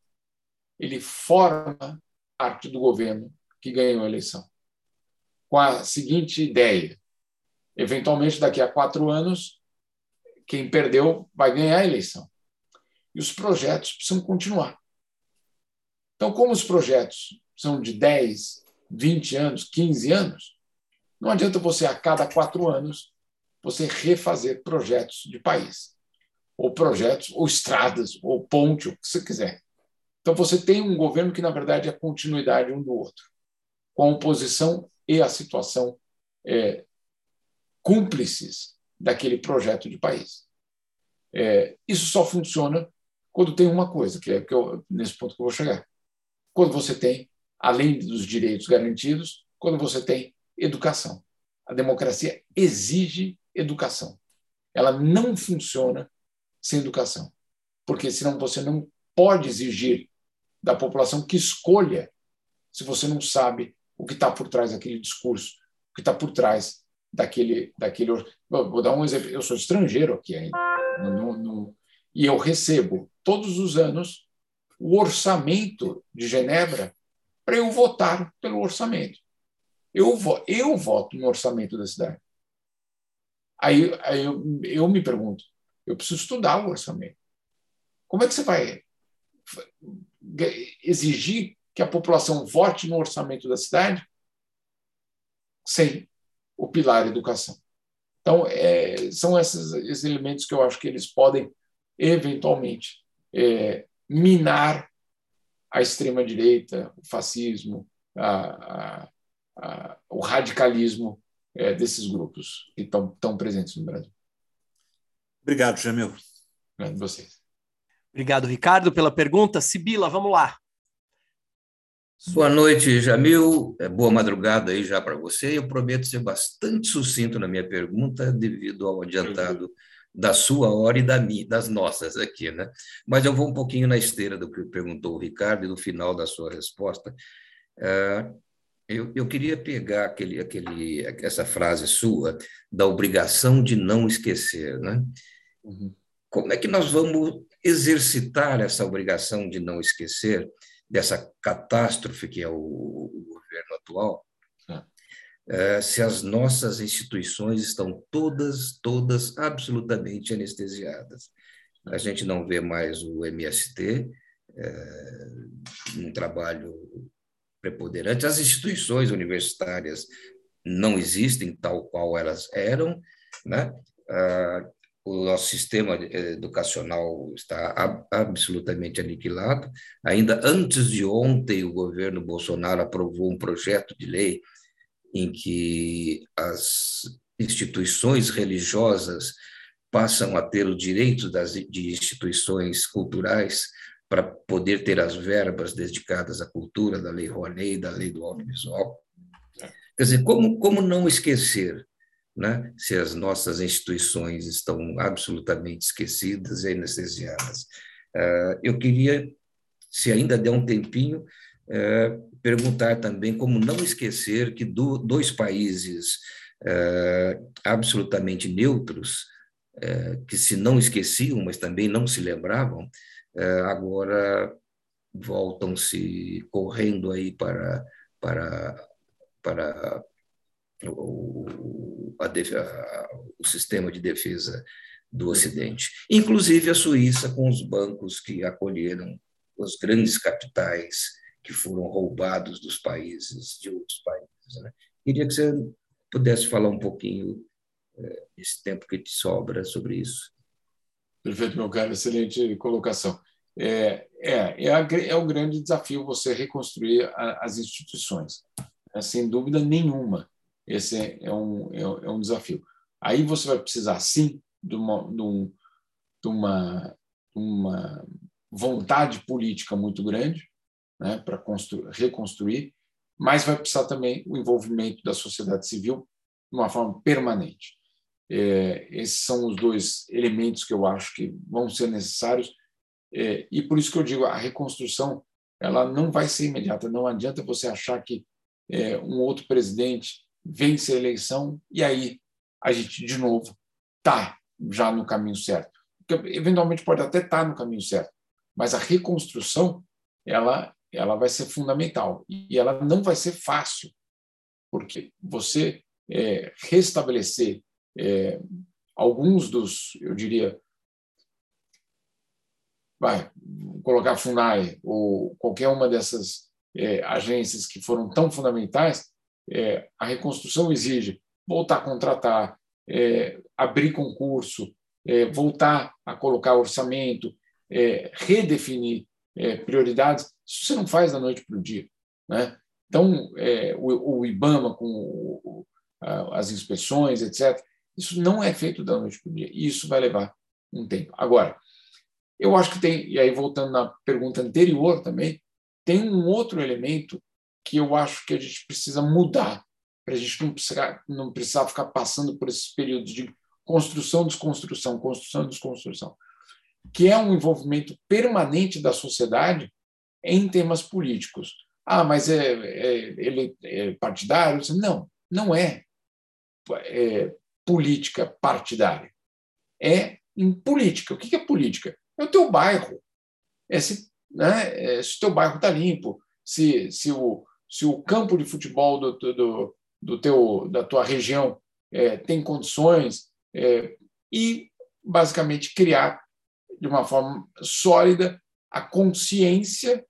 ele forma parte do governo que ganhou a eleição. Com a seguinte ideia: eventualmente, daqui a quatro anos, quem perdeu vai ganhar a eleição. E os projetos precisam continuar. Então, como os projetos são de 10, 20 anos, 15 anos, não adianta você, a cada quatro anos, você refazer projetos de país, ou projetos, ou estradas, ou ponte, o que você quiser. Então, você tem um governo que, na verdade, é continuidade um do outro, com a oposição e a situação é, cúmplices daquele projeto de país. É, isso só funciona quando tem uma coisa, que é que eu, nesse ponto que eu vou chegar. Quando você tem, além dos direitos garantidos, quando você tem educação. A democracia exige educação. Ela não funciona sem educação. Porque senão você não pode exigir da população que escolha se você não sabe o que está por trás daquele discurso, o que está por trás daquele. daquele... Vou dar um exemplo. Eu sou estrangeiro aqui ainda. No, no, e eu recebo todos os anos o orçamento de Genebra para eu votar pelo orçamento. Eu, eu voto no orçamento da cidade. Aí, aí eu, eu me pergunto, eu preciso estudar o orçamento. Como é que você vai exigir que a população vote no orçamento da cidade sem o pilar educação? Então, é, são esses, esses, elementos que eu acho que eles podem, eventualmente, é, minar a extrema-direita, o fascismo, a, a, a, o radicalismo é, desses grupos que estão tão presentes no Brasil. Obrigado, Jamil. Obrigado a vocês. Obrigado, Ricardo, pela pergunta. Sibila, vamos lá. Boa noite, Jamil. É, boa madrugada aí já para você. Eu prometo ser bastante sucinto na minha pergunta, devido ao adiantado da sua hora e da minha, das nossas aqui, né? Mas eu vou um pouquinho na esteira do que perguntou o Ricardo e no final da sua resposta. Uh, eu, eu queria pegar aquele, aquele, essa frase sua da obrigação de não esquecer, né? Uhum. Como é que nós vamos exercitar essa obrigação de não esquecer dessa catástrofe que é o, o governo atual? É, se as nossas instituições estão todas, todas absolutamente anestesiadas. A gente não vê mais o MST, é, um trabalho preponderante. As instituições universitárias não existem tal qual elas eram, né? Ah, o nosso sistema educacional está absolutamente aniquilado. Ainda antes de ontem, o governo Bolsonaro aprovou um projeto de lei em que as instituições religiosas passam a ter o direito das, de instituições culturais para poder ter as verbas dedicadas à cultura, da Lei Rouanet, da Lei do Audiovisual. Quer dizer, como, como não esquecer né, se as nossas instituições estão absolutamente esquecidas e anestesiadas? Uh, eu queria, se ainda der um tempinho, uh, perguntar também como não esquecer que do, dois países uh, absolutamente neutros, que se não esqueciam, mas também não se lembravam, agora voltam-se correndo aí para, para, para o, a, o sistema de defesa do Ocidente, inclusive a Suíça com os bancos que acolheram os grandes capitais que foram roubados dos países de outros países. Né? Queria que você pudesse falar um pouquinho é, esse tempo que te sobra sobre isso. Perfeito, meu caro, excelente colocação. É, é, é, a, é o grande desafio você reconstruir a, as instituições, é, sem dúvida nenhuma. Esse é, é um, é, é, um desafio. Aí você vai precisar, sim, de uma, de, um, de uma uma vontade política muito grande né, para reconstruir, mas vai precisar também o envolvimento da sociedade civil de uma forma permanente. É, esses são os dois elementos que eu acho que vão ser necessários é, e por isso que eu digo a reconstrução ela não vai ser imediata. Não adianta você achar que é, um outro presidente vence a eleição e aí a gente de novo está já no caminho certo. Porque, eventualmente pode até estar tá no caminho certo, mas a reconstrução ela ela vai ser fundamental e ela não vai ser fácil, porque você é, restabelecer é, alguns dos, eu diria, vai colocar Funai ou qualquer uma dessas é, agências que foram tão fundamentais, é, a reconstrução exige voltar a contratar, é, abrir concurso, é, voltar a colocar orçamento, é, redefinir prioridades. Isso você não faz da noite para o dia. Né? Então, o, o, IBAMA, com o, as inspeções, etc., isso não é feito da noite para o dia. E isso vai levar um tempo. Agora, eu acho que tem, e aí voltando na pergunta anterior também, tem um outro elemento que eu acho que a gente precisa mudar, para a gente não precisar, não precisar ficar passando por esses períodos de construção, desconstrução, construção, desconstrução que é um envolvimento permanente da sociedade em temas políticos. Ah, mas é, é ele é partidário? Não, não é, é política partidária. É em política. O que é política? É o teu bairro. É se, né, é se o teu bairro está limpo, se, se, o, se o campo de futebol do, do, do teu, da tua região é, tem condições, é, e basicamente criar de uma forma sólida a consciência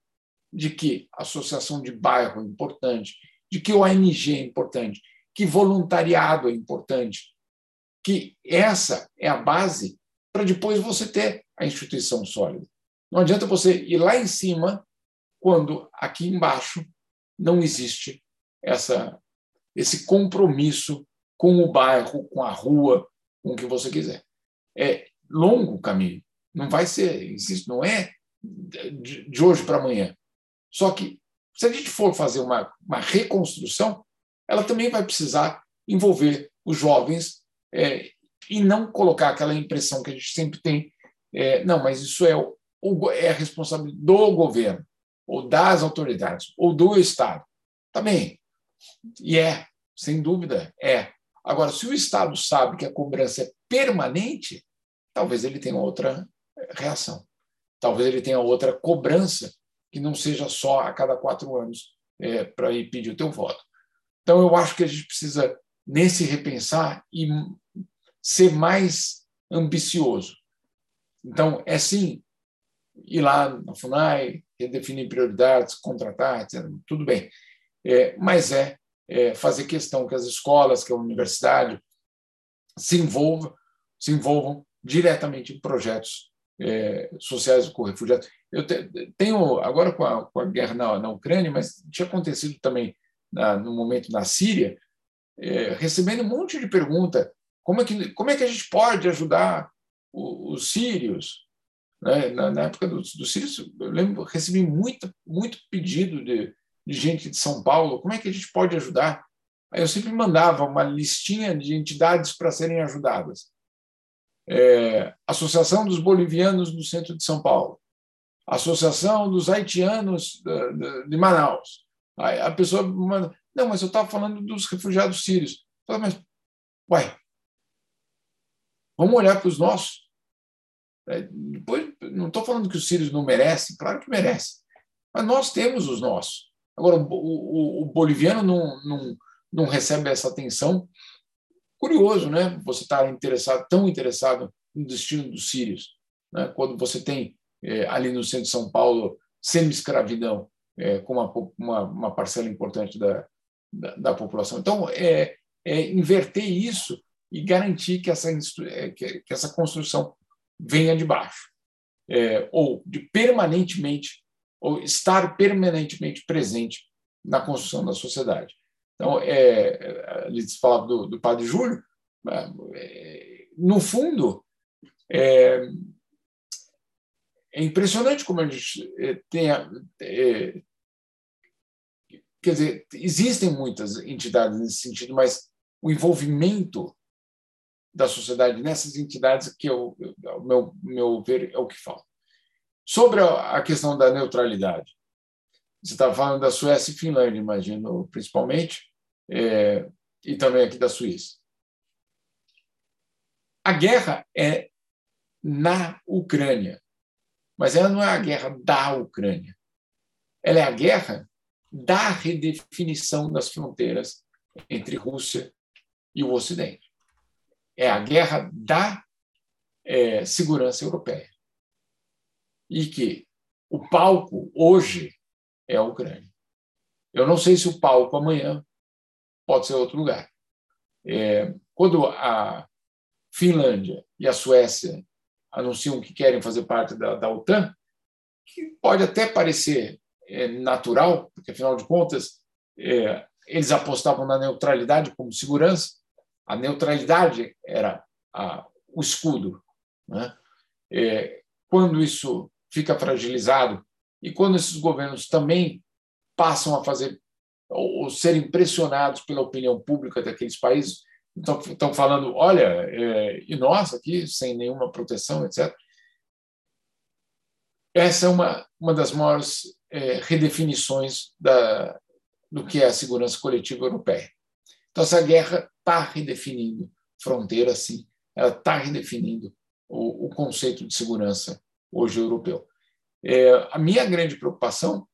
de que associação de bairro é importante, de que o ONG é importante, que voluntariado é importante, que essa é a base para depois você ter a instituição sólida. Não adianta você ir lá em cima quando aqui embaixo não existe essa esse compromisso com o bairro, com a rua, com o que você quiser. É longo o caminho. Não vai ser, insisto, não é de hoje para amanhã. Só que, se a gente for fazer uma, uma reconstrução, ela também vai precisar envolver os jovens é, e não colocar aquela impressão que a gente sempre tem, é, não, mas isso é, o, é a responsabilidade do governo, ou das autoridades, ou do Estado. Também. E é, sem dúvida, é. Agora, se o Estado sabe que a cobrança é permanente, talvez ele tenha outra reação. Talvez ele tenha outra cobrança que não seja só a cada quatro anos é, para ir pedir o teu voto. Então, eu acho que a gente precisa, nesse repensar, e ser mais ambicioso. Então, é sim ir lá na FUNAI, redefinir prioridades, contratar, etc. Tudo bem. É, mas é, é, fazer questão que as escolas, que a universidade se envolvam, se envolvam diretamente em projetos é, sociais com refugiados. Eu te, tenho, agora com a, com a guerra na, na, Ucrânia, mas tinha acontecido também na, no momento na Síria, é, recebendo um monte de pergunta: como é que, como é que a gente pode ajudar os, os sírios? Né? Na, na, época dos, sírios, eu lembro, recebi muito, muito pedido de, de gente de São Paulo: como é que a gente pode ajudar? Aí eu sempre mandava uma listinha de entidades para serem ajudadas é, Associação dos Bolivianos do Centro de São Paulo, Associação dos Haitianos de Manaus. Aí a pessoa manda, não, mas eu estava falando dos refugiados sírios. Falo, mas, uai, vamos olhar para os nossos. É, depois, não estou falando que os sírios não merecem, claro que merecem, mas nós temos os nossos. Agora, o, o, o boliviano não, não, não recebe essa atenção Curioso, né? Você estar tá interessado, tão interessado no destino dos sírios, né? quando você tem é, ali no centro de São Paulo semi-escravidão é, com uma, uma, uma, parcela importante da, da, da população. Então, é, é, inverter isso e garantir que essa, é, que, essa construção venha de baixo, é, ou de permanentemente, ou estar permanentemente presente na construção da sociedade. Então, é, ele falava do, do padre Júlio, é, no fundo, é, é impressionante como a gente é, tem. É, quer dizer, existem muitas entidades nesse sentido, mas o envolvimento da sociedade nessas entidades que eu, o meu, meu ver é o que falta. Sobre a questão da neutralidade, você estava falando da Suécia e Finlândia, imagino, principalmente, é, e também aqui da Suíça. A guerra é na Ucrânia, mas ela não é a guerra da Ucrânia. Ela é a guerra da redefinição das fronteiras entre Rússia e o Ocidente. É a guerra da é, segurança europeia. E que o palco hoje é a Ucrânia. Eu não sei se o palco amanhã pode ser outro lugar. É, quando a Finlândia e a Suécia anunciam que querem fazer parte da, da OTAN, que pode até parecer é, natural, porque afinal de contas é, eles apostavam na neutralidade como segurança. A neutralidade era a, o escudo. Né? É, quando isso fica fragilizado e quando esses governos também passam a fazer ou, ou ser impressionados pela opinião pública daqueles países, então, estão falando, olha, é, e nós aqui, sem nenhuma proteção, etc. Essa é uma, uma das maiores é, redefinições da, do que é a segurança coletiva europeia. Então, essa guerra está redefinindo fronteira, sim, ela está redefinindo o, o, conceito de segurança hoje europeu. É, a minha grande preocupação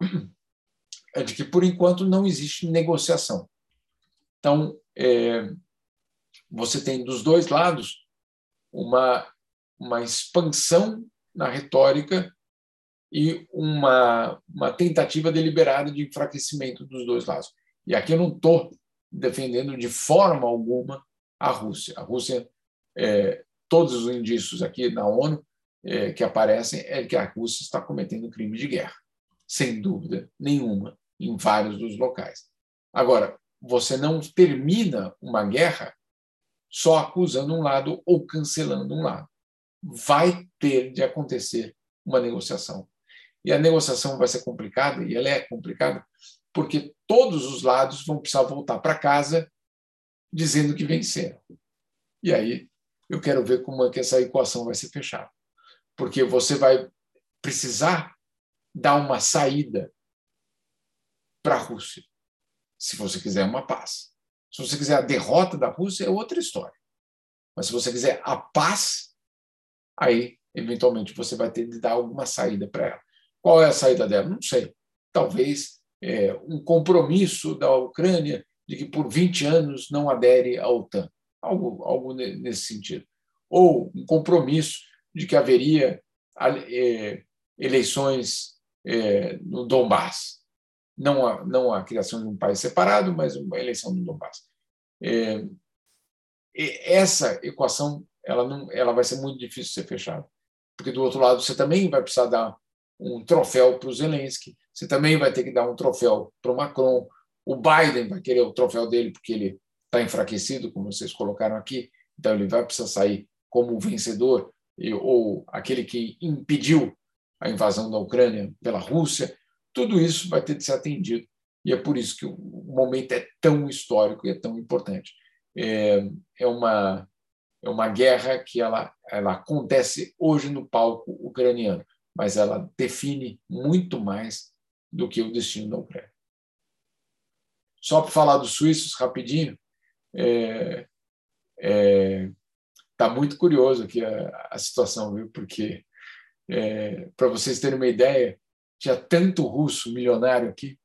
é de que, por enquanto, não existe negociação. Então, é, você tem dos dois lados uma, uma expansão na retórica e uma, uma tentativa deliberada de enfraquecimento dos dois lados. E aqui eu não estou defendendo de forma alguma a Rússia. A Rússia, é, todos os indícios aqui na ONU é, que aparecem é que a Rússia está cometendo crime de guerra, sem dúvida nenhuma, em vários dos locais. Agora, você não termina uma guerra só acusando um lado ou cancelando um lado. Vai ter de acontecer uma negociação. E a negociação vai ser complicada, e ela é complicada, porque todos os lados vão precisar voltar para casa dizendo que venceram. E aí eu quero ver como é que essa equação vai ser fechada. Porque você vai precisar dar uma saída para a Rússia se você quiser uma paz. Se você quiser a derrota da Rússia, é outra história. Mas se você quiser a paz, aí, eventualmente, você vai ter de dar alguma saída para ela. Qual é a saída dela? Não sei. Talvez é, um compromisso da Ucrânia de que por 20 anos não adere à OTAN. Algo, algo nesse sentido. Ou um compromisso de que haveria é, eleições é, no Donbass não a, não a criação de um país separado, mas uma eleição do Donbass. É, essa equação ela não, ela vai ser muito difícil de ser fechada, porque do outro lado você também vai precisar dar um troféu para o Zelensky, você também vai ter que dar um troféu para o Macron, o Biden vai querer o troféu dele porque ele está enfraquecido, como vocês colocaram aqui, então ele vai precisar sair como vencedor ou aquele que impediu a invasão da Ucrânia pela Rússia. Tudo isso vai ter de ser atendido. E é por isso que o momento é tão histórico e é tão importante. É, é uma é uma guerra que ela ela acontece hoje no palco ucraniano, mas ela define muito mais do que o destino da Ucrânia. Só para falar dos suíços rapidinho, é, é, tá muito curioso aqui a, a situação, viu? Porque é, para vocês terem uma ideia, tinha tanto russo milionário aqui,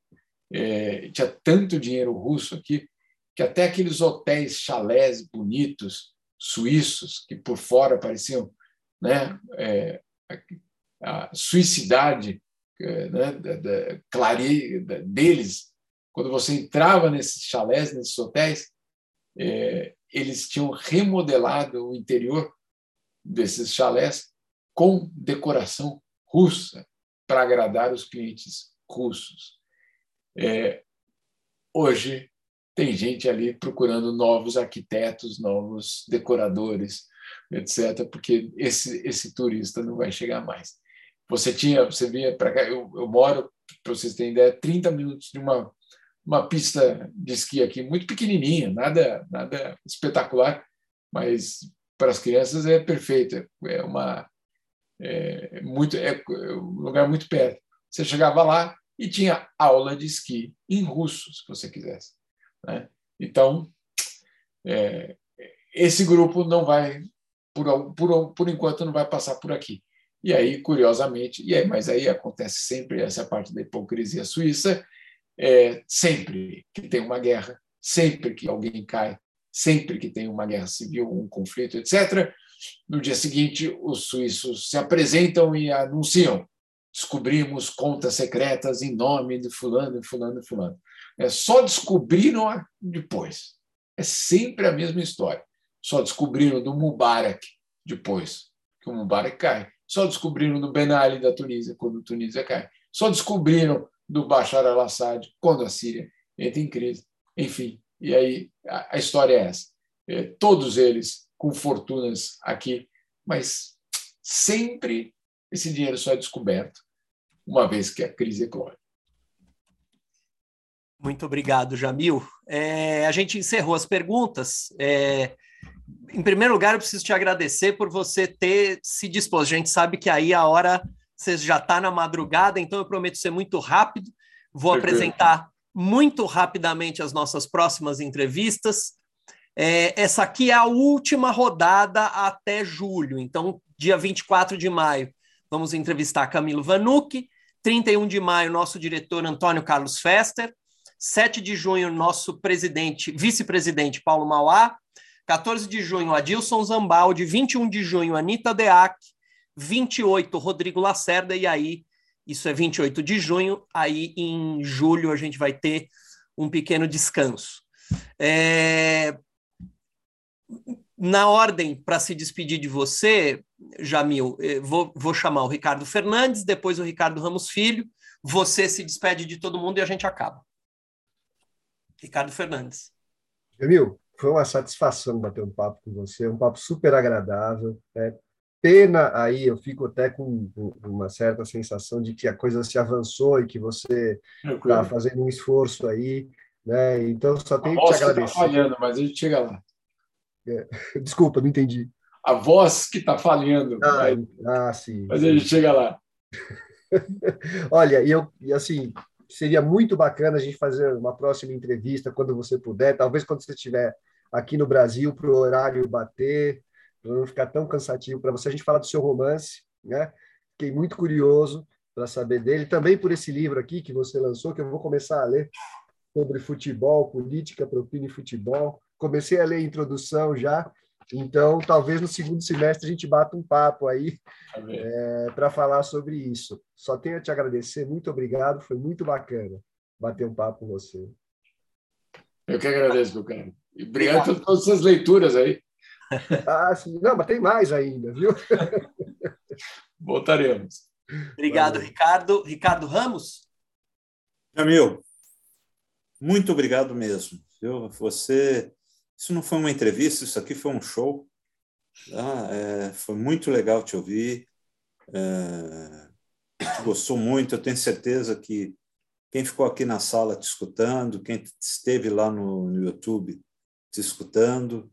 é, tinha tanto dinheiro russo aqui, que até aqueles hotéis chalés bonitos, suíços, que por fora pareciam né, é, a, suicidade é, né, da, da, clare, da, deles, quando você entrava nesses chalés, nesses hotéis, é, eles tinham remodelado o interior desses chalés com decoração russa para agradar os clientes russos. É, hoje tem gente ali procurando novos arquitetos, novos decoradores, etc., porque esse, esse turista não vai chegar mais. Você tinha, você vinha para cá, eu, eu moro, para vocês terem ideia, 30 minutos de uma, uma pista de esqui aqui, muito pequenininha, nada, nada espetacular, mas para as crianças é perfeita, é uma é, muito é um lugar muito perto. Você chegava lá e tinha aula de esqui em russo, se você quisesse. Né? Então, é, esse grupo não vai, por, por, por enquanto, não vai passar por aqui. E aí, curiosamente, e aí, mas aí acontece sempre essa parte da hipocrisia suíça, é, sempre que tem uma guerra, sempre que alguém cai, sempre que tem uma guerra civil, um conflito, etc., no dia seguinte, os suíços se apresentam e anunciam descobrimos contas secretas em nome de fulano, fulano, fulano. É, só descobriram depois. É sempre a mesma história. Só descobriram do Mubarak depois que o Mubarak cai. Só descobriram do Ben Ali da Tunísia quando a Tunísia cai. Só descobriram do Bashar al-Assad quando a Síria entra em crise. Enfim, e aí a, história é essa. É, todos eles com fortunas aqui, mas sempre esse dinheiro só é descoberto uma vez que a crise eclode. Muito obrigado, Jamil. É, a gente encerrou as perguntas. É, em primeiro lugar, eu preciso te agradecer por você ter se disposto. A gente sabe que aí a hora você já está na madrugada, então eu prometo ser muito rápido. Vou Perfeito. apresentar muito rapidamente as nossas próximas entrevistas. É, essa aqui é a última rodada até julho, então, dia 24 de maio, vamos entrevistar Camilo Vanucci, 31 de maio, nosso diretor Antônio Carlos Fester. 7 de junho, nosso presidente, vice-presidente Paulo Mauá. 14 de junho, Adilson Zambaldi. 21 de junho, Anitta Deac. 28, Rodrigo Lacerda. E aí, isso é 28 de junho. Aí, em julho, a gente vai ter um pequeno descanso. É... Na ordem para se despedir de você, Jamil, eh, vou, vou chamar o Ricardo Fernandes, depois o Ricardo Ramos Filho. Você se despede de todo mundo e a gente acaba. Ricardo Fernandes. Jamil, foi uma satisfação bater um papo com você, um papo super agradável. É pena aí, eu fico até com uma certa sensação de que a coisa se avançou e que você está fazendo um esforço aí. Né? Então, só tenho que te tá agradecer. Está falhando, mas a gente chega lá. É. Desculpa, não entendi a voz que está falhando. Ah, ah, sim. Mas a gente chega lá. Olha, e eu e assim seria muito bacana a gente fazer uma próxima entrevista quando você puder, talvez quando você estiver aqui no Brasil para o horário bater, para não ficar tão cansativo para você. A gente fala do seu romance, né? Fiquei muito curioso para saber dele, também por esse livro aqui que você lançou, que eu vou começar a ler sobre futebol, política, propina e futebol. Comecei a ler a introdução já então, talvez no segundo semestre a gente bata um papo aí é, para falar sobre isso. Só tenho a te agradecer, muito obrigado, foi muito bacana bater um papo com você. Eu que agradeço, meu cara. E obrigado por todas essas leituras aí. Ah, sim. Não, mas tem mais ainda, viu? Voltaremos. Obrigado, Valeu. Ricardo. Ricardo Ramos? Jamil, muito obrigado mesmo. Viu? Você isso não foi uma entrevista, isso aqui foi um show. Tá? É, foi muito legal te ouvir. É, gostou muito. Eu tenho certeza que quem ficou aqui na sala te escutando, quem esteve lá no, no YouTube te escutando,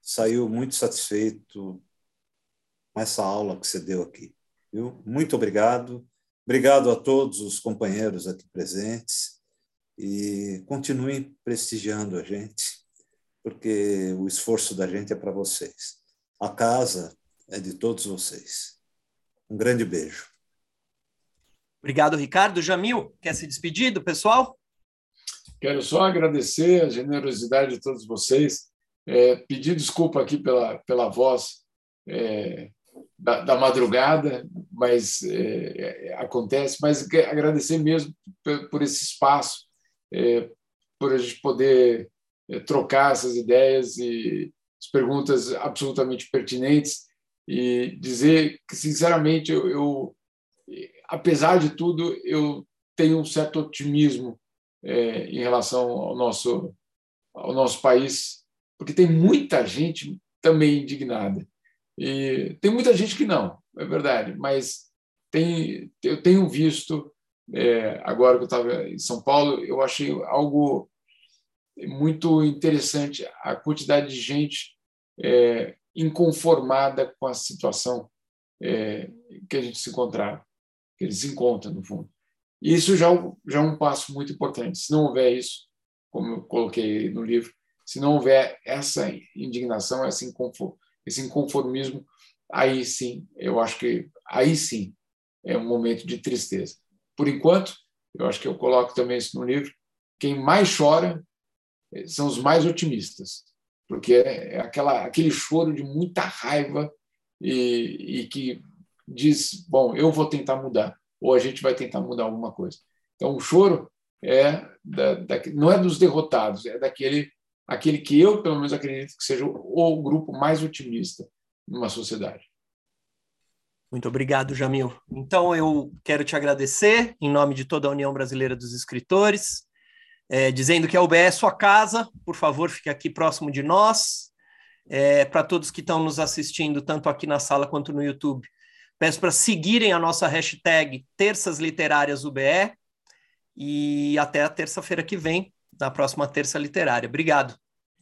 saiu muito satisfeito com essa aula que você deu aqui. Viu? Muito obrigado. Obrigado a todos os companheiros aqui presentes e continuem prestigiando a gente porque o esforço da gente é para vocês. A casa é de todos vocês. Um grande beijo. Obrigado, Ricardo. Jamil, quer se despedir do pessoal? Quero só agradecer a generosidade de todos vocês, é, pedir desculpa aqui pela, pela voz é, da, da, madrugada, mas é, é acontece, mas agradecer mesmo por, por esse espaço, é, por a gente poder trocar essas ideias e as perguntas absolutamente pertinentes e dizer que, sinceramente, eu, eu apesar de tudo, eu tenho um certo otimismo é, em relação ao nosso, ao nosso país, porque tem muita gente também indignada. E tem muita gente que não, é verdade, mas tem, eu tenho visto, é, agora que eu estava em São Paulo, eu achei algo muito interessante a quantidade de gente é, inconformada com a situação é, que a gente se encontrava, que eles se encontram, no fundo. E isso já, já é um passo muito importante. Se não houver isso, como eu coloquei no livro, se não houver essa indignação, esse inconformismo, aí sim, eu acho que aí sim é um momento de tristeza. Por enquanto, eu acho que eu coloco também isso no livro, quem mais chora são os mais otimistas, porque é aquela, aquele choro de muita raiva e, e que diz, bom, eu vou tentar mudar, ou a gente vai tentar mudar alguma coisa. Então, o choro é da, da, não é dos derrotados, é daquele aquele que eu, pelo menos, acredito que seja o, o grupo mais otimista numa sociedade. Muito obrigado, Jamil. Então, eu quero te agradecer, em nome de toda a União Brasileira dos Escritores, é, dizendo que a UBE é sua casa, por favor, fique aqui próximo de nós. É, para todos que estão nos assistindo, tanto aqui na sala quanto no YouTube, peço para seguirem a nossa hashtag Terças Literárias UBE e até a terça-feira que vem, na próxima Terça Literária. Obrigado.